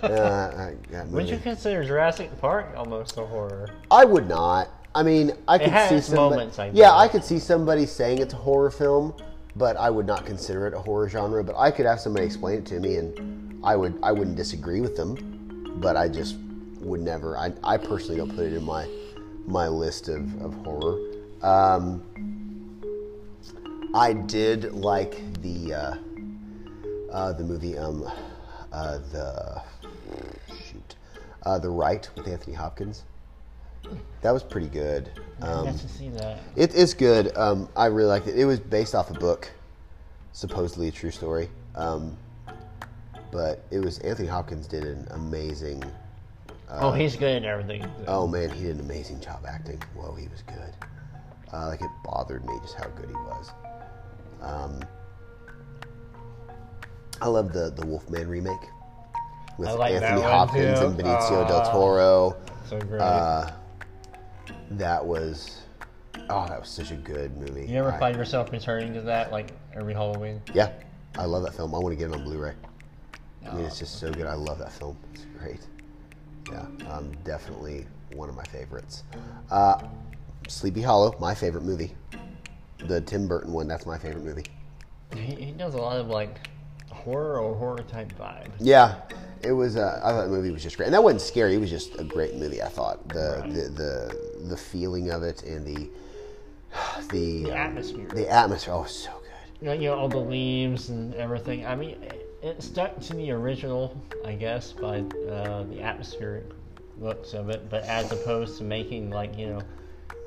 Uh, I, that Would you consider Jurassic Park almost a horror? I would not. I mean, I could has see its somebody. moments, I yeah. I could see somebody saying it's a horror film, but I would not consider it a horror genre. But I could have somebody explain it to me, and I would. I wouldn't disagree with them, but I just would never. I, I personally don't put it in my my list of, of horror. Um, I did like the uh, uh, the movie um, uh, the shoot uh, the Rite with Anthony Hopkins. That was pretty good. I Um, got to see that. it's good. Um, I really liked it. It was based off a book, supposedly a true story. Um, but it was Anthony Hopkins did an amazing. oh, he's good at everything. Oh man, he did an amazing job acting. Whoa, he was good. Uh, like it bothered me just how good he was. Um, I love the the Wolfman remake with like Anthony Hopkins too. and Benicio Ah. del Toro. so great. Uh, that was oh, that was such a good movie. you ever I- find yourself returning to that like every Halloween? Yeah, I love that film. I want to get it on Blu-ray. I mean, it's just so good. I love that film. It's great. Yeah, um, definitely one of my favorites. Uh, Sleepy Hollow, my favorite movie. The Tim Burton one, that's my favorite movie. He, he does a lot of like horror or horror type vibe. Yeah, it was. Uh, I thought the movie was just great, and that wasn't scary. It was just a great movie. I thought the Right. the, the the feeling of it and the the The um, atmosphere. The atmosphere. Oh, so good. You know, all the leaves and everything. I mean, it, it stuck to the original, I guess, by uh, the atmospheric looks of it, but as opposed to making like you know,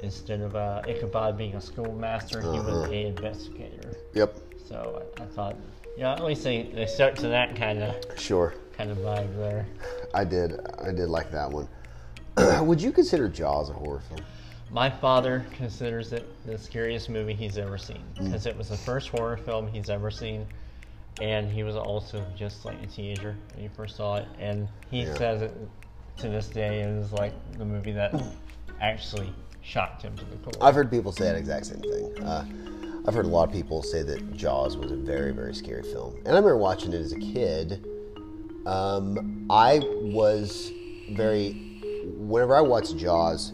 instead of uh, Ichabod being a schoolmaster, he was Uh-huh. a investigator. Yep. So I, I thought, yeah, at least they, they stuck to that kind of Sure. kind of vibe there. I did. I did like that one. Would you consider Jaws a horror film? My father considers it the scariest movie he's ever seen Mm. because it was the first horror film he's ever seen, and he was also just like a teenager when he first saw it, and he Yeah. says it to this day is like the movie that actually shocked him to the core. I've heard people say that exact same thing. Uh, I've heard a lot of people say that Jaws was a very, very scary film. And I remember watching it as a kid. Um, I was very. Whenever I watched Jaws,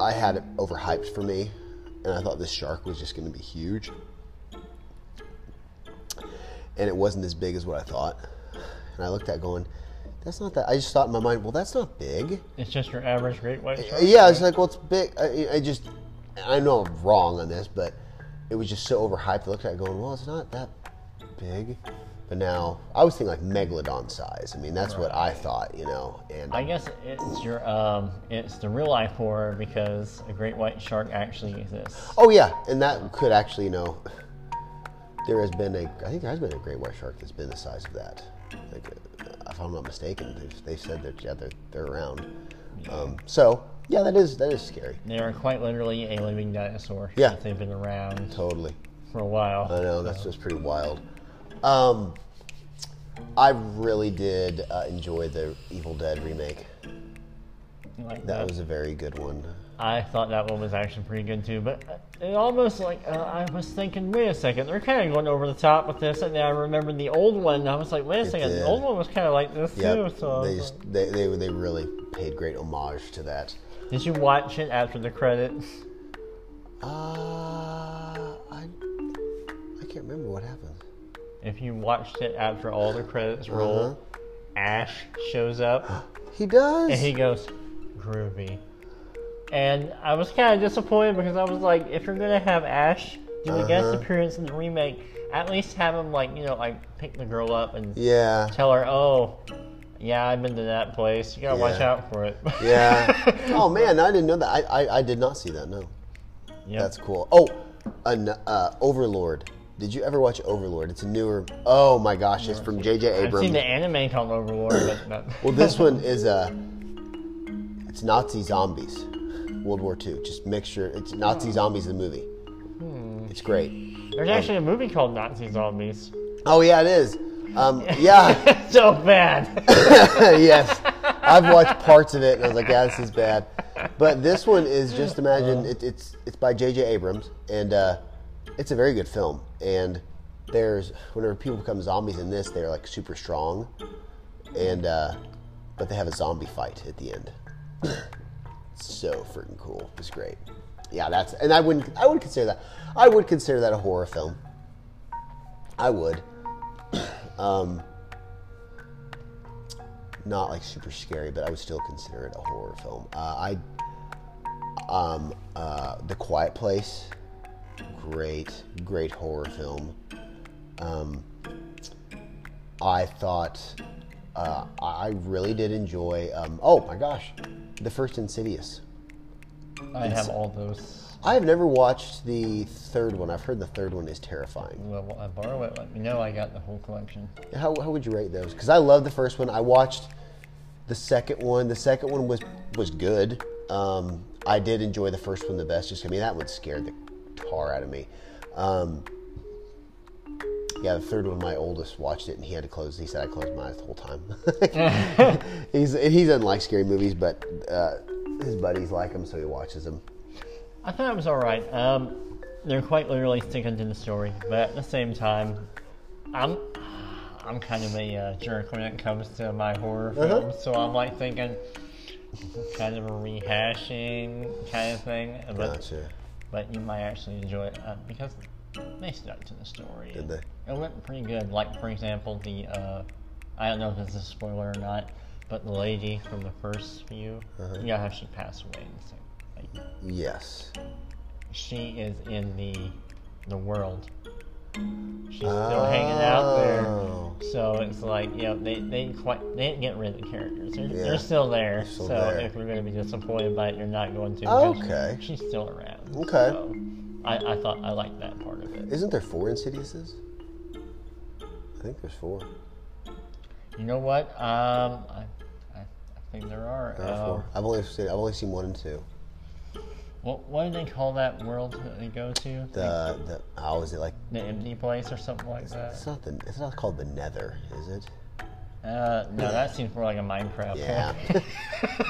I had it overhyped for me, and I thought this shark was just going to be huge. And it wasn't as big as what I thought. And I looked at it going, that's not that. I just thought in my mind, well, that's not big. it's just your average great white shark. Yeah, I was like, well, it's big. I, I just, I know I'm wrong on this, but it was just so overhyped. I looked at it going, well, it's not that big. But now I was thinking like megalodon size. I mean, that's what I thought, you know. And I guess it's your um, it's the real life horror because a great white shark actually exists. oh yeah, and that could actually, you know, there has been a. I think there has been a great white shark that's been the size of that. Like, uh, if I'm not mistaken, they've, they've said that yeah, they're they're around. Um, so yeah, that is that is scary. They are quite literally a living dinosaur. Yeah. they've been around Totally. for a while. I know that's just pretty wild. Um, I really did uh, enjoy the Evil Dead remake. like That that. was a very good one. I thought that one was actually pretty good too, but it almost like uh, I was thinking, wait a second, they're kind of going over the top with this, and then I remembered the old one. I was like, wait a second, did. the old one was kind of like this Yeah, too. So they just they, they they really paid great homage to that. Did you watch it after the credits? Uh, I I can't remember what happened. If you watched it after all the credits Uh-huh. roll, Ash shows up He does. and he goes, groovy. And I was kind of disappointed because I was like, if you're gonna have Ash do a guest Uh-huh. appearance in the remake, at least have him like you know like pick the girl up and yeah. tell her, oh, yeah, I've been to that place. You gotta watch out for it. Yeah. oh man, I didn't know that. I, I, I did not see that. No. Yep. That's cool. Oh, an, uh, Overlord. Did you ever watch Overlord? It's a newer. Oh my gosh, it's from J.J. Abrams. I've seen the anime called Overlord, but not, Well, this one is a. It's Nazi zombies, World War II. Just mixture. It's Nazi zombies the movie. Hmm. It's great. there's actually a movie called Nazi Zombies. Oh yeah, it is. Um, yeah, so bad. yes. I've watched parts of it and I was like, yeah, this is bad. But this one is just imagine it, it's it's by J.J. Abrams and uh, it's a very good film. And there's whenever people become zombies in this, they're like super strong, and uh, but they have a zombie fight at the end. so freaking cool. It's great. Yeah, that's and I wouldn't I would consider that I would consider that a horror film. I would. Um, not like super scary, but I would still consider it a horror film. Uh, I, um, uh, The Quiet Place, great, great horror film. Um, I thought, uh, I really did enjoy. Um, oh my gosh, the first Insidious. I have all those. I have never watched the third one. I've heard the third one is terrifying. Well, I borrow it. Let me know. I got the whole collection. How, how would you rate those? Because I love the first one. I watched the second one. The second one was was good. Um, I did enjoy the first one the best. Just I mean that one scared the tar out of me. Um, yeah, the third one, my oldest watched it and he had to close. He said I closed my eyes the whole time. he's he doesn't like scary movies, but uh, his buddies like them, so he watches them. I thought it was all right. Um, they're quite literally sticking to the story, but at the same time, I'm I'm kind of a uh, jerk when it comes to my horror Uh-huh. films. So I'm like thinking, kind of a rehashing kind of thing. But Gotcha. but you might actually enjoy it uh, because they stuck to the story. Did they? It went pretty good. Like for example, the uh, I don't know if this is a spoiler or not, but the lady from the first few, Uh-huh. how she passed away. in the same- Like, Yes. she is in the the world. She's still hanging out there. Oh. So it's like, you know, they, they quite they didn't get rid of the characters. They're, Yeah. they're still there. still so there. if you're going to be disappointed by it, you're not going to. because Okay. She's still around. Okay. So I, I thought I liked that part of it. Isn't there four Insidiouses? I think there's four. You know what? Um, I, I, I think there are. There are Uh, four. I've only seen I've only seen one and two. What what do they call that world that they go to? The the how is it like? the empty place or something like that. It's not the it's not called the Nether, is it? Uh, no, that seems more like a Minecraft. Yeah.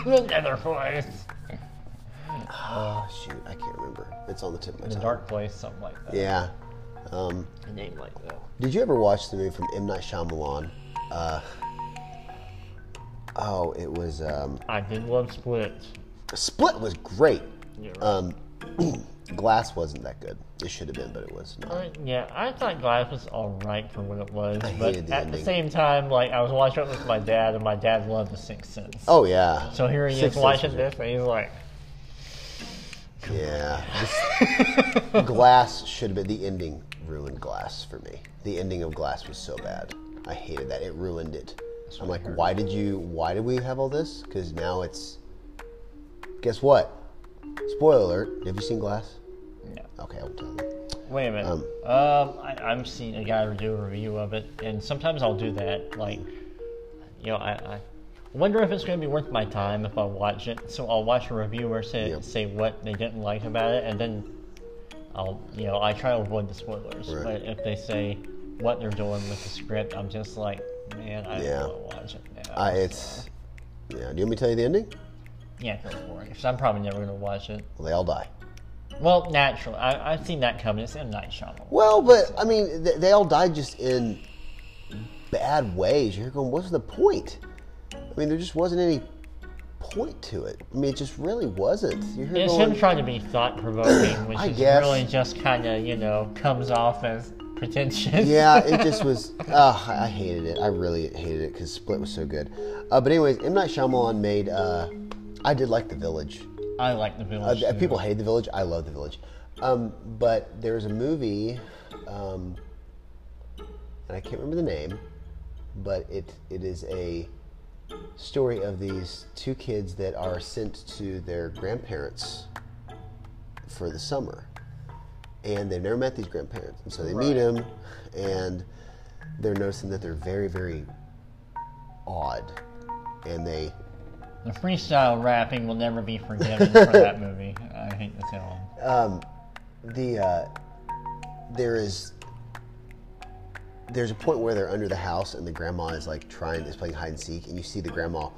the Nether place. oh shoot, I can't remember. It's on the tip of my tongue. The tongue. dark place, something like that. Yeah. Um, A name like that. did you ever watch the movie from M Night Shyamalan? Uh, oh, it was um, I did love Split. Split was great. Yeah, right. Um, Glass wasn't that good. It should have been, but it was not. Uh, yeah, I thought Glass was alright for what it was, I but hated the at the ending. same time, like I was watching it with my dad, and my dad loved The Sixth Sense. Oh yeah. So here he Sixth is watching this, and he's like, Yeah. Glass should have been the ending ruined Glass for me. The ending of Glass was so bad. I hated that. It ruined it. I'm like, why did you? Why did we have all this? Because now it's. Guess what? Spoiler alert. Have you seen Glass? No. Okay, I'll tell you. Wait a minute. Um, Um, I, I've seen a guy do a review of it, and sometimes I'll do that. Like, you know, I, I wonder if it's going to be worth my time if I watch it. So I'll watch a reviewer say say what they didn't like about it, and then I'll, you know, I try to avoid the spoilers. Right. But if they say what they're doing with the script, I'm just like, man, I Yeah. don't want to watch it now. I, it's. Yeah. Do you want me to tell you the ending? Yeah, go for it. 'cause I'm probably never going to watch it. Well, they all die. Well, naturally, I, I've seen that coming. It's M Night Shyamalan. Well, but I mean, they, they all died just in bad ways. You're going, what's the point? I mean, there just wasn't any point to it. I mean, it just really wasn't. You're It's going, him trying to be thought provoking, which I is guess. really just kind of, you know, comes off as pretentious. yeah, it just was. Uh, I I hated it. I really hated it because Split was so good. Uh, but anyways, M Night Shyamalan made. Uh, I did like The Village. I like the Uh, village. too. people hate The Village. I love The Village. Um, but there's a movie, um, and I can't remember the name, but it it is a story of these two kids that are sent to their grandparents for the summer, and they've never met these grandparents, and so they meet them, and they're noticing that they're very very odd, and they The freestyle rapping will never be forgiven for that movie. I hate tell him. um, the uh, there is there's a point where they're under the house and the grandma is like trying is playing hide and seek and you see the grandma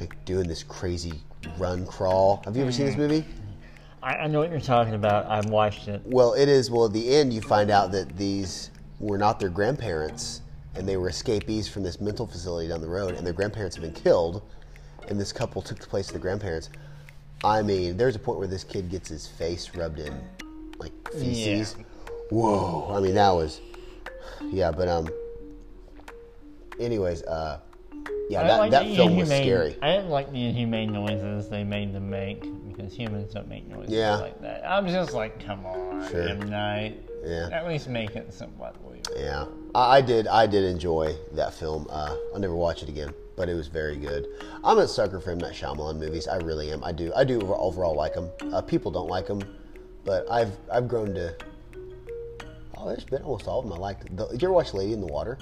like doing this crazy run crawl. Have you ever seen this movie? I, I know what you're talking about. I've watched it. Well, it is. Well, at the end, you find out that these were not their grandparents, and they were escapees from this mental facility down the road, and their grandparents have been killed, and this couple took the place of the grandparents. I mean, there's a point where this kid gets his face rubbed in like feces. Whoa! I mean, that was yeah, but um. Anyways, uh, yeah, that, like that film was scary. I didn't like the inhumane noises they made them make because humans don't make noises Yeah. like that. I'm just like, come on, Sure. Yeah. At least make it somewhat believable. Yeah, I, I did. I did enjoy that film. Uh, I'll never watch it again, but it was very good. I'm a sucker for M Night Shyamalan movies. I really am. I do. I do overall like them. Uh, people don't like them, but I've I've grown to. Oh, there's been almost all of them. I liked. The, did you ever watch Lady in the Water?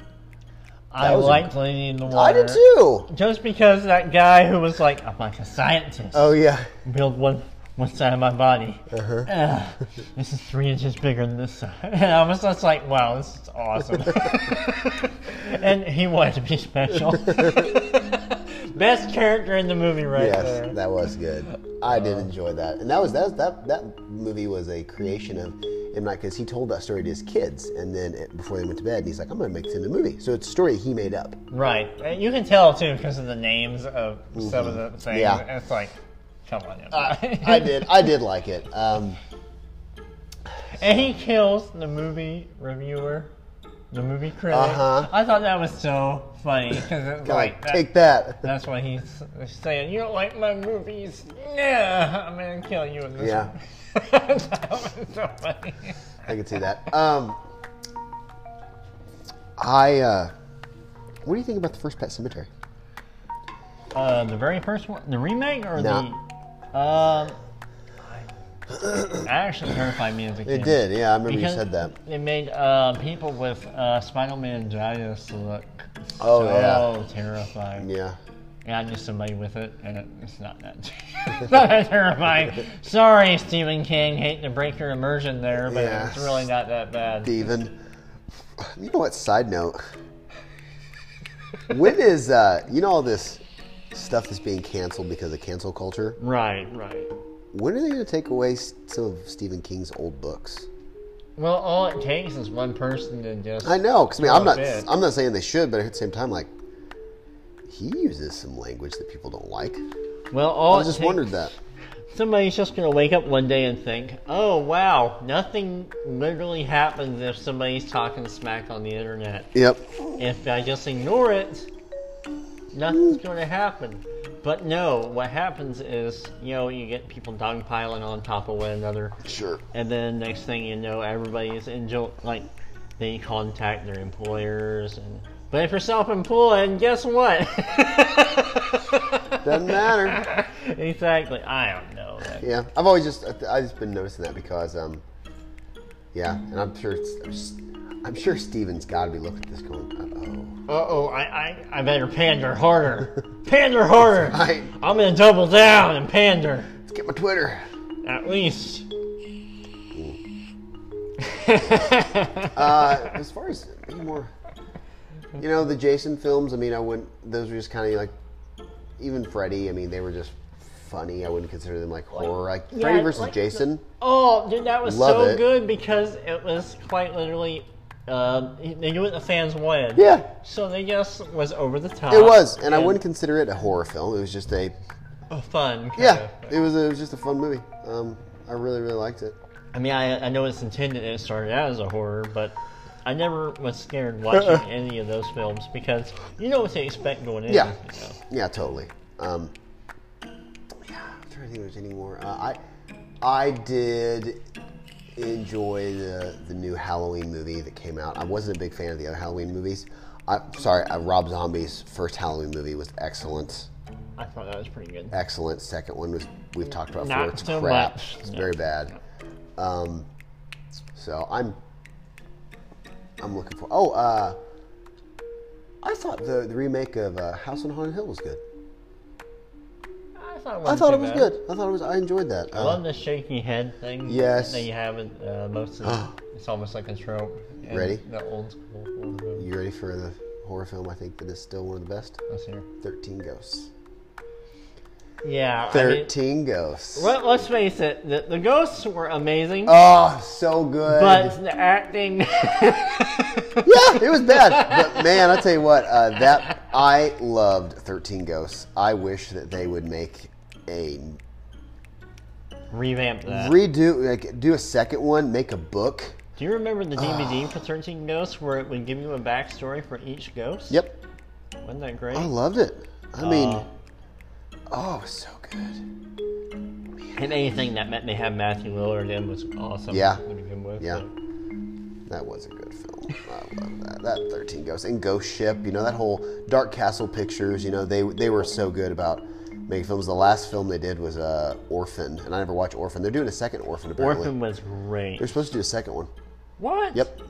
I was a- Lady in the Water. I did too. Just because that guy who was like, I'm like a scientist. Oh yeah. build one one side of my body. Uh-huh. Ugh, this is three inches bigger than this side. And I was just like, wow, this is awesome. and he wanted to be special. Best character in the movie right yes, there. that was good. I did enjoy that, and that was that was, that that movie was a creation of M Night because he told that story to his kids, and then it- before they went to bed, and he's like, "I'm going to make this into a movie." So it's a story he made up. Right. And You can tell too because of the names of some of the things. Mm-hmm. Yeah. It's like, come on. I, I did. I did like it. Um, and he kills the movie reviewer, the movie critic. Uh-huh. I thought that was so funny because like, that- take that. That's what he's saying. You don't like my movies? Yeah, I'm gonna kill you in this. Yeah. one." that was so funny. I can see that. Um, I. Uh, what do you think about the first Pet Sematary? Uh, the very first one, the remake or the? Um, it actually terrified me as a kid. It did. Yeah, I remember you Because said that. It made uh, people with uh, spinal meningitis look Oh, so yeah. terrifying. Yeah. Yeah, I knew somebody with it, and it, it's not that, it's not that terrifying. Sorry, Stephen King, hate to break your immersion there, but Yeah. it's really not that bad. Stephen. You know what? Side note. When is uh, you know all this stuff that's being canceled because of cancel culture? Right, right. When are they going to take away some of Stephen King's old books? Well, all it takes is one person to just. I know, because I mean, I'm not, a fit. I'm not saying they should, but at the same time, like, he uses some language that people don't like. Well, all I just takes- wondered that. Somebody's just gonna wake up one day and think, "Oh wow, nothing literally happens if somebody's talking smack on the internet. Yep. If I just ignore it, nothing's gonna happen." But no, what happens is, you know, you get people dogpiling on top of one another, Sure. and then next thing you know, everybody's enjoy like they contact their employers, and But if you're self-employed, guess what? Doesn't matter. exactly. I don't know. That. Yeah, I've always just I've just been noticing that because um, yeah, and I'm sure it's, s- I'm sure Stephen's got to be looking at this going, uh oh. Uh oh, I, I, I better pander harder. pander harder. Right. I'm gonna double down and pander. let's get my Twitter. At least. Uh, as far as any more, you know, the Jason films. I mean, I wouldn't. Those were just kind of like, even Freddy. I mean, they were just funny. I wouldn't consider them like horror. Like yeah, Freddy versus like the- Jason. Oh, dude, that was Love so it. good because it was quite literally. Um, they knew what the fans wanted. Yeah, So they just was over the top. it was, and I wouldn't consider it a horror film. It was just a fun. kind yeah. of- It was. It was just a fun movie. Um, I really really liked it. I mean, I, I know it's intended and it started out as a horror, but I never was scared watching any of those films because you know what to expect going in. Yeah. you know. Yeah, totally. Um, yeah, I'm trying to think if there's any more. Uh, I I did enjoy the the new Halloween movie that came out. I wasn't a big fan of the other Halloween movies. I sorry, uh, Rob Zombie's first Halloween movie was excellent. I thought that was pretty good. Excellent. Second one was we've talked about Not before. It's so crap. much. It's No. very bad. Um, so I'm I'm looking for. Oh, uh, I thought the the remake of uh, House on Haunted Hill was good. I thought it, I thought it was bad. good. I thought it was. I enjoyed that. I Uh, love the shaky head thing. Yes. That you have in uh, most of the, It's almost like a trope. Ready? The old school you ready for the horror film? I think that is still one of the best. Let's hear. Thirteen Ghosts. Yeah. I mean, Thirteen Ghosts. let, let's face it, the, the ghosts were amazing, Oh, so good. but the acting. yeah, it was bad. But man, I'll tell you what, uh, that I loved Thirteen Ghosts. I wish that they would make a Revamp that. redo, like do a second one, make a book. Do you remember the DVD for 13 Ghosts where it would give you a backstory for each ghost? Yep, Wasn't that great? I loved it. I mean, Uh, oh, it was so good. and anything that meant they had Matthew Lillard in was awesome. Yeah. To begin with. Yeah. That was a good film. I love that. That Thirteen Ghosts and Ghost Ship. You know that whole Dark Castle Pictures. You know they they were so good about making films. The last film they did was uh, Orphan, and I never watched Orphan. They're doing a second Orphan apparently. Orphan was great. They're supposed to do a second one. What? Yep.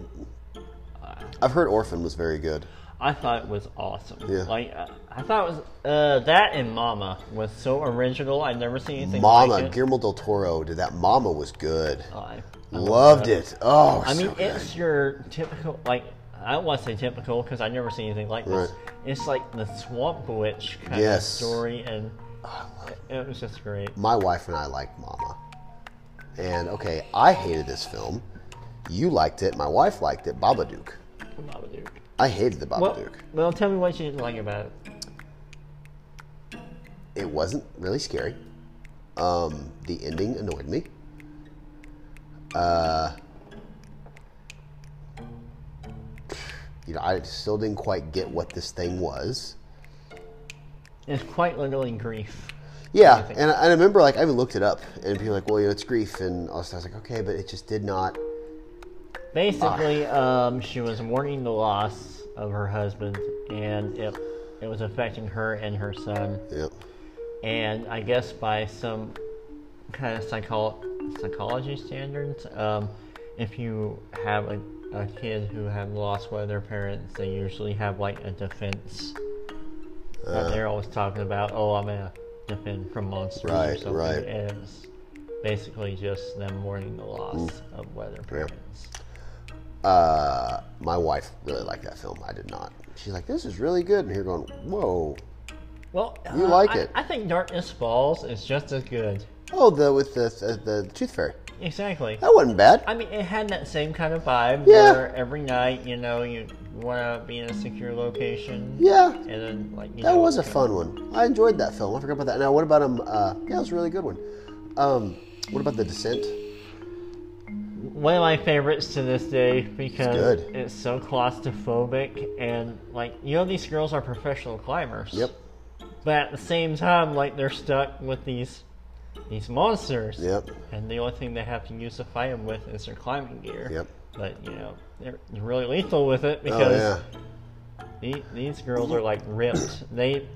I've heard Orphan was very good. I thought it was awesome. Yeah. Like uh, I thought it was uh, that and Mama was so original. I'd never seen anything Mama, like it. Guillermo del Toro did that. Mama was good. I, I Loved that. it. Oh, I so mean, good. it's your typical like. I don't want to say typical because I've never seen anything like this. Right. It's like the Swamp Witch kind Yes. of story, and it, was just great. my wife and I liked Mama. And okay, I hated this film. You liked it. My wife liked it. Babadook. Babadook. I hated the Babadook. Well, well, tell me what you didn't like about it. It wasn't really scary. Um, the ending annoyed me. Uh, you know, I still didn't quite get what this thing was. It's quite literally grief. Yeah, and I, and I remember like I even looked it up, and people were like, "Well, you know, it's grief," and I was, I was like, "Okay," but it just did not. Basically, um, she was mourning the loss of her husband, and it it was affecting her and her son. Yep. And I guess by some kind of psycho- psychology standards, um, if you have a, a kid who have lost one of their parents, they usually have like a defense. Uh. they're always talking about, oh, I'm gonna defend from monsters or Right, something. right. And it's basically just them mourning the loss Mm. of weather their parents. Uh, my wife really liked that film. I did not. She's like, "This is really good," and here going, "Whoa." Well, You uh, like I, it. I think Darkness Falls is just as good. Oh, the with the the, the Tooth Fairy. Exactly. That wasn't bad. I mean, it had that same kind of vibe Yeah. where every night, you know, you want to be in a secure location. Yeah, And then, like, you that know, was a fun one. I enjoyed that film. I forgot about that. Now, what about um? Uh, yeah, it was a really good one. Um, what about the Descent? One of my favorites to this day because good. it's so claustrophobic and, like, you know, these girls are professional climbers. Yep. But at the same time, like, they're stuck with these these monsters. Yep. And the only thing they have to use to fight them with is their climbing gear. Yep. But, you know, they're really lethal with it Oh because yeah. The- These girls are like ripped. They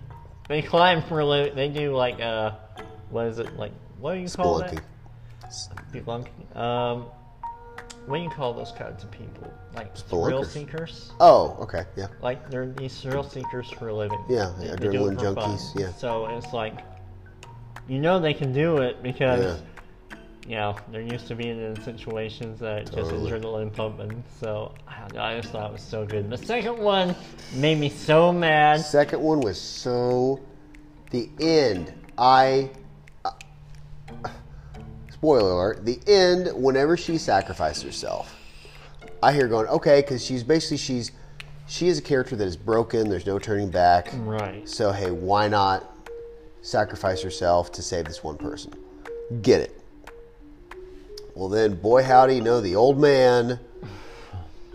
they climb for a li- They do like uh, what is it like? What do you call Spelunking. that? Spelunking. Um, what do you call those kinds of people? Like thrill seekers. Oh, okay, yeah. Like they're these thrill seekers for a living. Yeah, They- yeah, they do it adrenaline for fun. junkies, yeah. So it's like, you know, they can do it because, you know, they're used to being in situations that just Totally. adrenaline pumping. So I, I just thought it was so good. The second one made me so mad. Second one was so. The end. I. uh, spoiler alert. The end. Whenever she sacrificed herself, I hear going okay because she's basically she's she is a character that is broken. There's no turning back. Right. So hey, why not sacrifice herself to save this one person? Get it. Well then, boy howdy, you know the old man.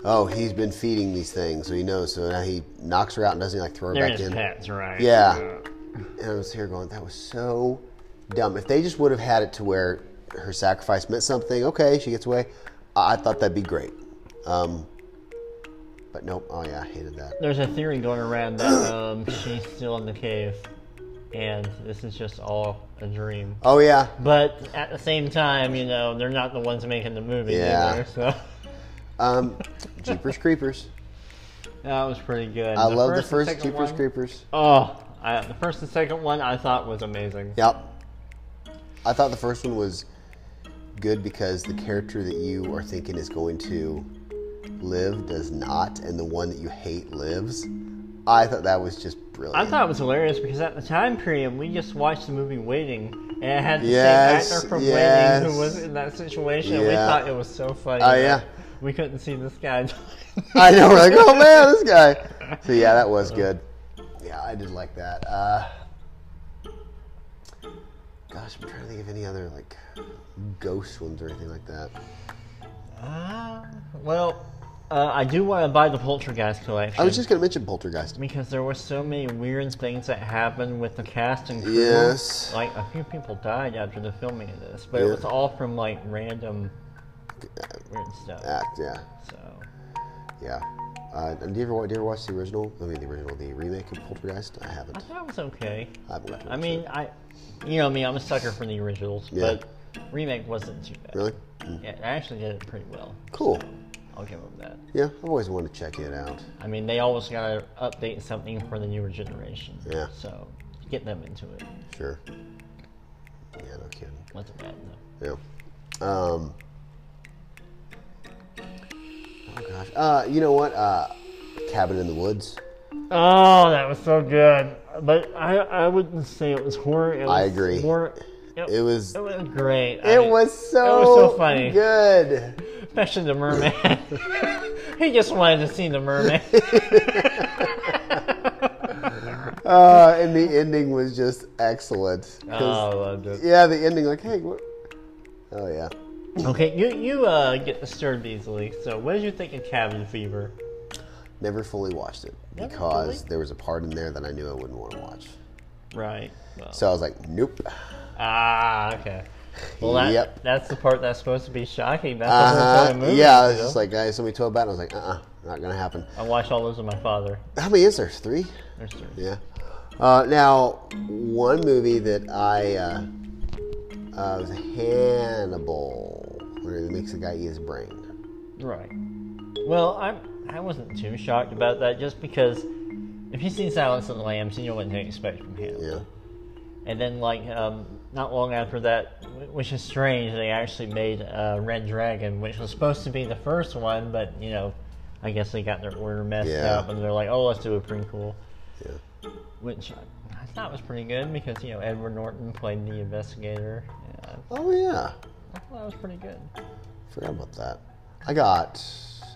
Oh, he's been feeding these things, so he knows. So now he knocks her out and doesn't he like throw her They're back in. pets, right? Yeah. And I was here going, that was so dumb. If they just would have had it to where her sacrifice meant something, okay, she gets away. I, I thought that'd be great. Um, but nope. Oh yeah, I hated that. There's a theory going around that um, she's still in the cave, and this is just all a dream. Oh yeah, But at the same time, you know, they're not the ones making the movie Yeah. either, so um, Jeepers Creepers. that was pretty good. I love the first Jeepers one- Creepers. Oh, I, the first and second one I thought was amazing. Yep. I thought the first one was good because the character that you are thinking is going to live does not, and the one that you hate lives. I thought that was just brilliant. I thought it was hilarious because at the time period we just watched the movie Waiting, and it had the Yes, same actor from yes. Waiting who was in that situation. and We thought it was so funny. Oh, that yeah. we couldn't see this guy. I know. We're like, oh man, this guy. So yeah, that was good. Yeah, I did like that. Uh, gosh, I'm trying to think of any other like ghost ones or anything like that. Ah, well, uh, I do want to buy the Poltergeist collection. I was just gonna mention Poltergeist. because there were so many weird things that happened with the cast and crew. Yes. Like a few people died after the filming of this, but it was all from like random weird stuff. Act, yeah, So yeah. Uh, do you ever do you ever watch the original? I mean, the original, the remake of Poltergeist. I I haven't. I thought it was okay. I haven't got to I mean, it. I, you know me, I'm a sucker for the originals, Yeah. but remake wasn't too bad. really Mm. Yeah, it actually did it pretty well. cool. I'll give them that. Yeah, I've always wanted to check it out. I mean, they always gotta update something for the newer generation. Yeah. So get them into it. Sure. Yeah, no kidding. Wasn't bad though. Yeah. Um. Oh gosh. Uh, you know what? Uh, Cabin in the Woods. Oh, that was so good. But I, I wouldn't say it was horror. It was I agree. Horror. it, It was. it was great. It mean, was so. it was so funny. Good. Especially the merman. he just wanted to see the merman. Uh, and the ending was just excellent. oh, I loved it. Yeah, the ending, like, hey, what? Oh yeah. Okay, you you uh, get disturbed easily. So, what did you think of Cabin Fever? Never fully watched it Never because fully? there was a part in there that I knew I wouldn't want to watch. Right. Well, So I was like, nope. ah, okay. Well, that, Yep. that's the part that's supposed to be shocking. That's the whole Uh point of huh. movies, Yeah, I was just like, guys, somebody told about it. I was like, uh, uh not gonna happen. I watched all those with my father. How many is there? Three? There's three. Yeah. Uh, now, one movie that I uh, uh, was Hannibal, where he makes a guy eat his brain. Right. Well, I I wasn't too shocked about that just because if you've seen Silence of the Lambs, you know what to expect from him. Yeah. And then, like, um, not long after that, which is strange, they actually made uh, Red Dragon, which was supposed to be the first one, but, you know, I guess they got their order messed Yeah. up, and they're like, oh, let's do a prequel. Yeah. Which I, I thought was pretty good because, you know, Edward Norton played the investigator. Yeah, Oh yeah. I thought that was pretty good. Forgot about that. I got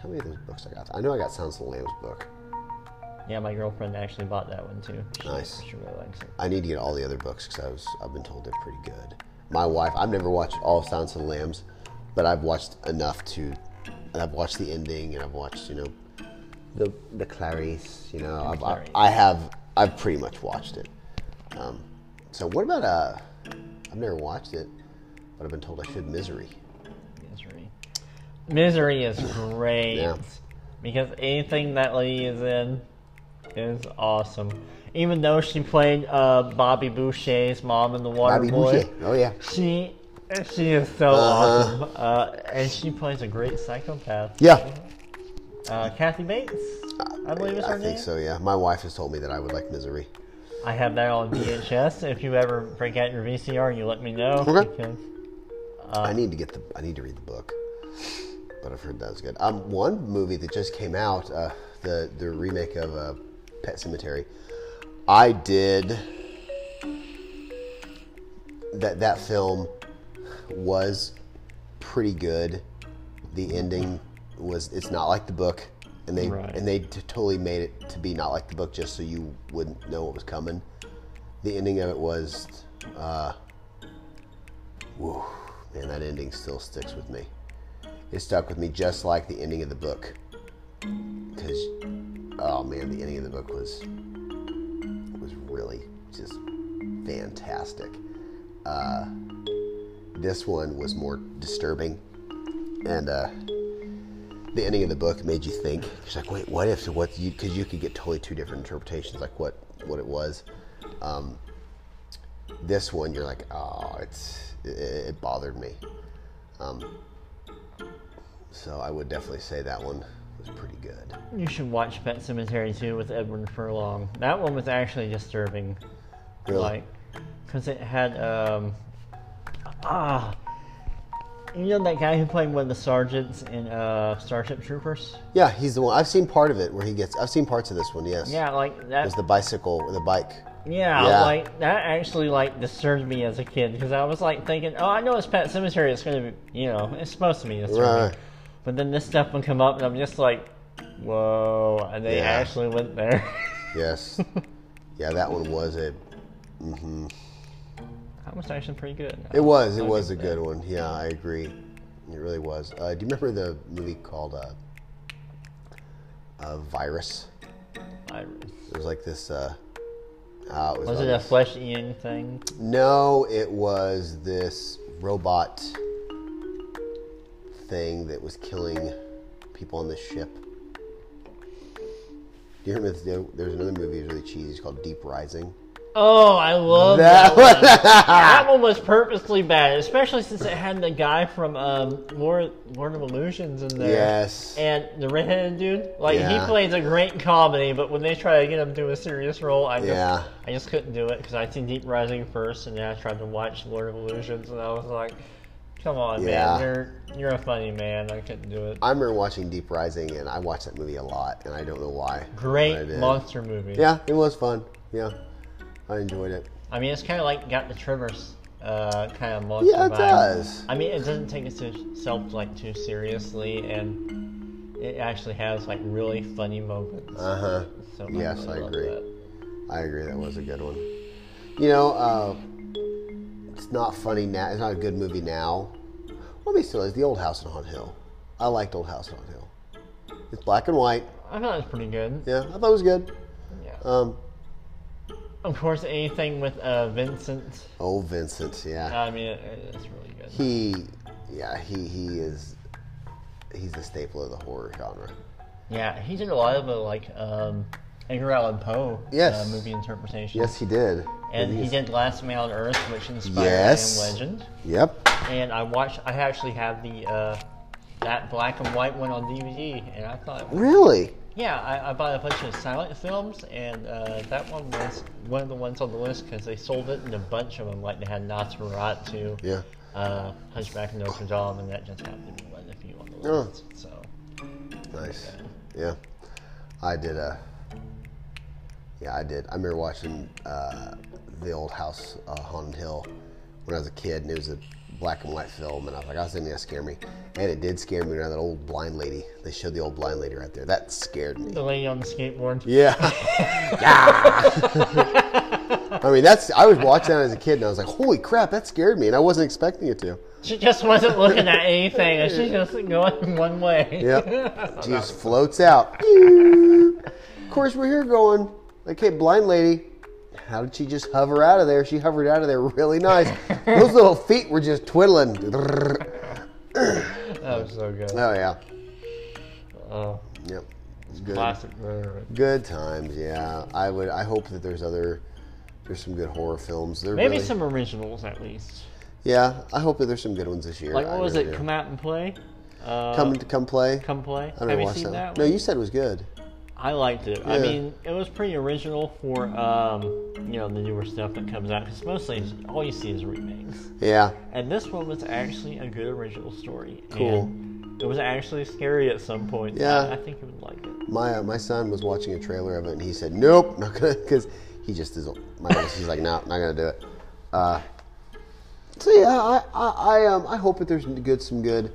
how many of those books I got? I know I got Sounds of the Lambs book. Yeah, my girlfriend actually bought that one too. She, Nice. She really likes it. I need to get all the other books because I was I've been told they're pretty good. My wife, I've never watched all of Sounds of the Lambs, but I've watched enough to. I've watched the ending, and I've watched you know, the the Clarice. You know, I've, I, Clarice. I have I've pretty much watched it. Um, so what about uh? I've never watched it, but I've been told I should. Misery. Misery. Misery is great Yeah. because anything that lady is in, is awesome. Even though she played uh, Bobby Boucher's mom in The Water Bobby Boy, Boucher. Oh yeah. she she is so Uh-huh. awesome, uh, and she plays a great psychopath. Yeah. Uh, Kathy Bates, I believe is her I name. think so. Yeah. My wife has told me that I would like Misery. I have that on VHS. if you ever break out your VCR, you let me know. Okay. Because, I need to get the. I need to read the book. But I've heard that was good. Um, one movie that just came out, uh, the the remake of uh, Pet Sematary. I did. That that film was pretty good. The ending was. It's not like the book, and they Right. and they t- totally made it to be not like the book, just so you wouldn't know what was coming. The ending of it was. Uh, Whoa, man, that ending still sticks with me. It stuck with me just like the ending of the book. Because, oh man, the ending of the book was was really just fantastic. Uh, this one was more disturbing, and uh, the ending of the book made you think. It's like, wait, what if? What you? Because you could get totally two different interpretations, like what what it was. Um, this one, you're like, oh, it's it, it bothered me. Um, so I would definitely say that one was pretty good. You should watch Pet Sematary too with Edward Furlong. That one was actually disturbing. Really? Like, because it had um ah, you know that guy who played one of the sergeants in uh Starship Troopers. Yeah, he's the one. I've seen part of it where he gets. I've seen parts of this one. Yes. Yeah, like that. It's the bicycle, the bike. Yeah, Yeah. like that actually like disturbed me as a kid because I was like thinking, oh, I know it's Pet Sematary. It's gonna be, you know, it's supposed to be disturbing. Right. But then this stuff would come up, and I'm just like, whoa! And they Yeah. actually went there. Yes. yeah, that one was a. hmm that was actually pretty good. It was. It was a it good one. Yeah, I agree. It really was. Uh, do you remember the movie called uh, uh, Virus? Iris. It was like this. Uh, uh, it was, Was it a flesh eating thing? No, it was this robot thing that was killing people on the ship. Do you remember the, there's another movie that was really cheesy it's called Deep Rising? Oh, I love That that, one. that one was purposely bad, especially since it had the guy from um, Lord, Lord of Illusions in there. Yes. And the redheaded dude, like Yeah. he plays a great comedy, but when they try to get him to do a serious role, I just, Yeah. I just couldn't do it because I'd seen Deep Rising first, and then I tried to watch Lord of Illusions, and I was like, "Come on, Yeah. man, you're you're a funny man. I couldn't do it." I remember watching Deep Rising and I watched that movie a lot and I don't know why. Great monster movie. Yeah, it was fun. Yeah. I enjoyed it. I mean, it's kind of like got the Tremors uh, kind of monster Yeah, it vibe. does. I mean, it doesn't take itself like too seriously, and it actually has like really funny moments. Uh huh. So yes, really I agree. I agree. That was a good one. You know, uh, it's not funny now. It's not a good movie now. Well, I mean, still is the Old House on Hill. I liked Old House on Hill. It's black and white. I thought it was pretty good. Yeah, I thought it was good. Yeah. Um, Of course, anything with uh, Vincent. oh, Vincent. Yeah, I mean, it, it's really good. he. Yeah, he he is. He's the staple of the horror genre. Yeah, he did a lot of the like um, Edgar Allan Poe Yes. uh, movie interpretation. Yes, he did. And he he's- did Last Man on Earth, which inspired Yes. I Am Legend. Yep. and I watched. I actually have the uh, that black and white one on DVD, and I thought, Really? yeah, I, I bought a bunch of silent films, and uh, that one was one of the ones on the list because they sold it in a bunch of them. Like they had Nosferatu, Yeah. uh, Hunchback of Notre Dame, and that just happened to be one of the few on the Oh. list. So Nice. Yeah. I did a. Yeah, I did. I remember watching uh, the old house, uh, Haunted Hill, when I was a kid, and it was a black and white film, and I was like, I was thinking that scare me, and it did scare me around that old blind lady. They showed the old blind lady right there. That scared me. the lady on the skateboard. Yeah. yeah. I mean, that's. I was watching that as a kid, and I was like, "Holy crap, that scared me," and I wasn't expecting it to. She just wasn't looking at anything, she's just going one way. Yep. She just floats out. of course, we're here going, okay, blind lady. How did she just hover out of there? She hovered out of there really nice. Those little feet were just twiddling. That was so good. Oh yeah. Oh. Yep. Good. Classic. Good times, yeah. I would. I hope that there's other. There's some good horror films. There Maybe really- some originals at least. Yeah, I hope that there's some good ones this year. Like I what was really it? do. Come out and play. Uh, come come play. come play. I never Have you watched seen that. that? No, you said it was good. I liked it. I mean, it was pretty original for um, you know the newer stuff that comes out because mostly all you see is remakes. Yeah, And this one was actually a good original story. Cool. And it was actually scary at some point. Yeah. I, I think you would like it. my uh, my son was watching a trailer of it and he said, "Nope, not gonna," because he just is. My he's like, "No, not gonna do it." Uh, so yeah, I I, I um I hope that there's good some good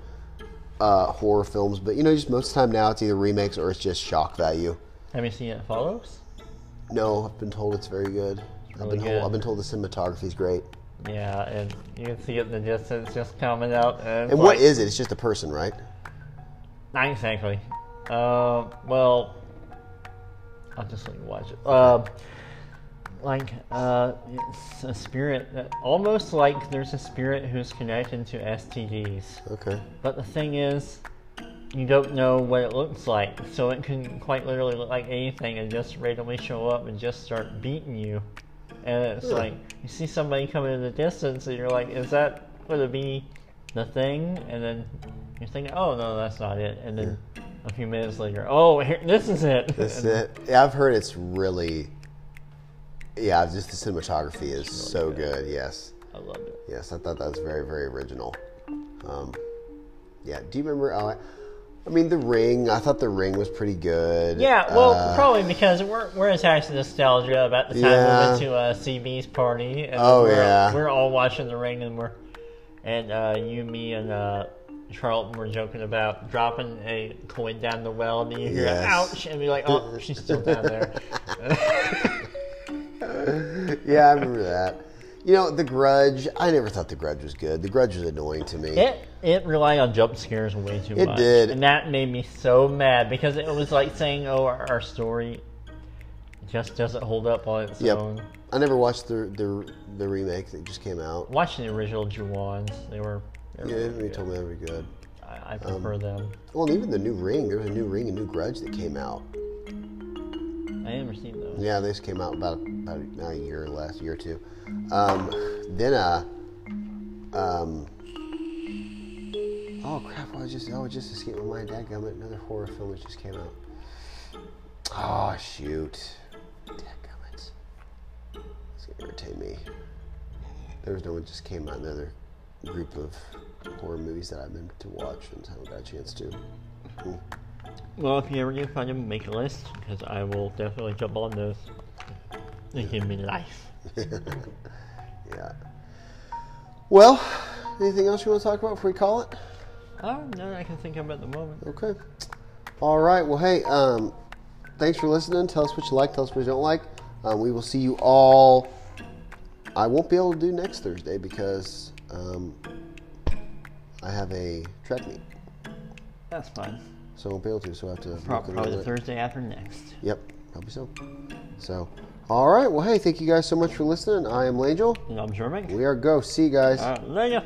uh, horror films, but you know, just most of the time now it's either remakes or it's just shock value. Have you seen It Follows? No, I've been told it's very good. I've been good. told I've been told the cinematography's great. Yeah, and you can see it in the distance just coming out. And, And what like- is it? It's just a person, right? Not exactly. Uh, well, I'll just let you watch it. Uh, like, uh, it's a spirit that almost like there's a spirit who's connected to STDs. Okay. But the thing is, you don't know what it looks like, so it can quite literally look like anything and just randomly show up and just start beating you. And it's Huh. like you see somebody coming in the distance, and you're like, "Is that going to be the thing?" And then you're thinking, "Oh no, that's not it." And then a few minutes later, "Oh, here, this is it." That's And it. Yeah, I've heard it's really. Yeah, just the cinematography is so really good. Yes, I loved it. yes, I thought that was very, very original. Um, yeah. Do you remember? Oh, I, I mean, The Ring. I thought The Ring was pretty good. Yeah, well, Uh, probably because we're, we're attached to nostalgia about the time Yeah. we went to uh, CB's party. And Oh, we're, yeah. we're all watching The Ring, and we're and uh, you, me, and uh, Charlton were joking about dropping a coin down the well, and you hear Yes. "ouch," and be like, "Oh, she's still down there." yeah, I remember that. You know, The Grudge. I never thought The Grudge was good. The Grudge was annoying to me. it it relied on jump scares way too much. It much, did. and that made me so mad because it was like saying, "Oh, our, our story just doesn't hold up on its Yep. own." I never watched the the the remake that just came out. Watching the original Ju-Ons, they were. They were Yeah, really good. told me they were good. I, I prefer um, them. Well, and even the new Ring. There was a new Ring, a new Grudge that came out. I never seen. Yeah, just came out about about a, year, last year or two. Um, then, uh, um, oh crap! I was just oh, it just escaped my mind. Dadgummit, another horror film that just came out. Oh shoot! Dadgummit, it's gonna irritate me. There was no one just came out. Another group of horror movies that I've been to watch and haven't got a chance to. Hmm. Well, if you ever do find them, make a list because I will definitely jump on those. They give me life. Yeah. Well, anything else you want to talk about before we call it? Oh, no, I can think of at the moment. Okay. All right. Well, hey, um, thanks for listening. Tell us what you like. Tell us what you don't like. Um, we will see you all. I won't be able to do next Thursday because um, I have a track meet, That's fine. So I won't be able to. So I have to probably, probably the Thursday after next. Yep, probably so. So, all right. Well, hey, thank you guys so much for listening. I am Langel. And I'm Jermaine. We are Ghosts. See you guys. Later.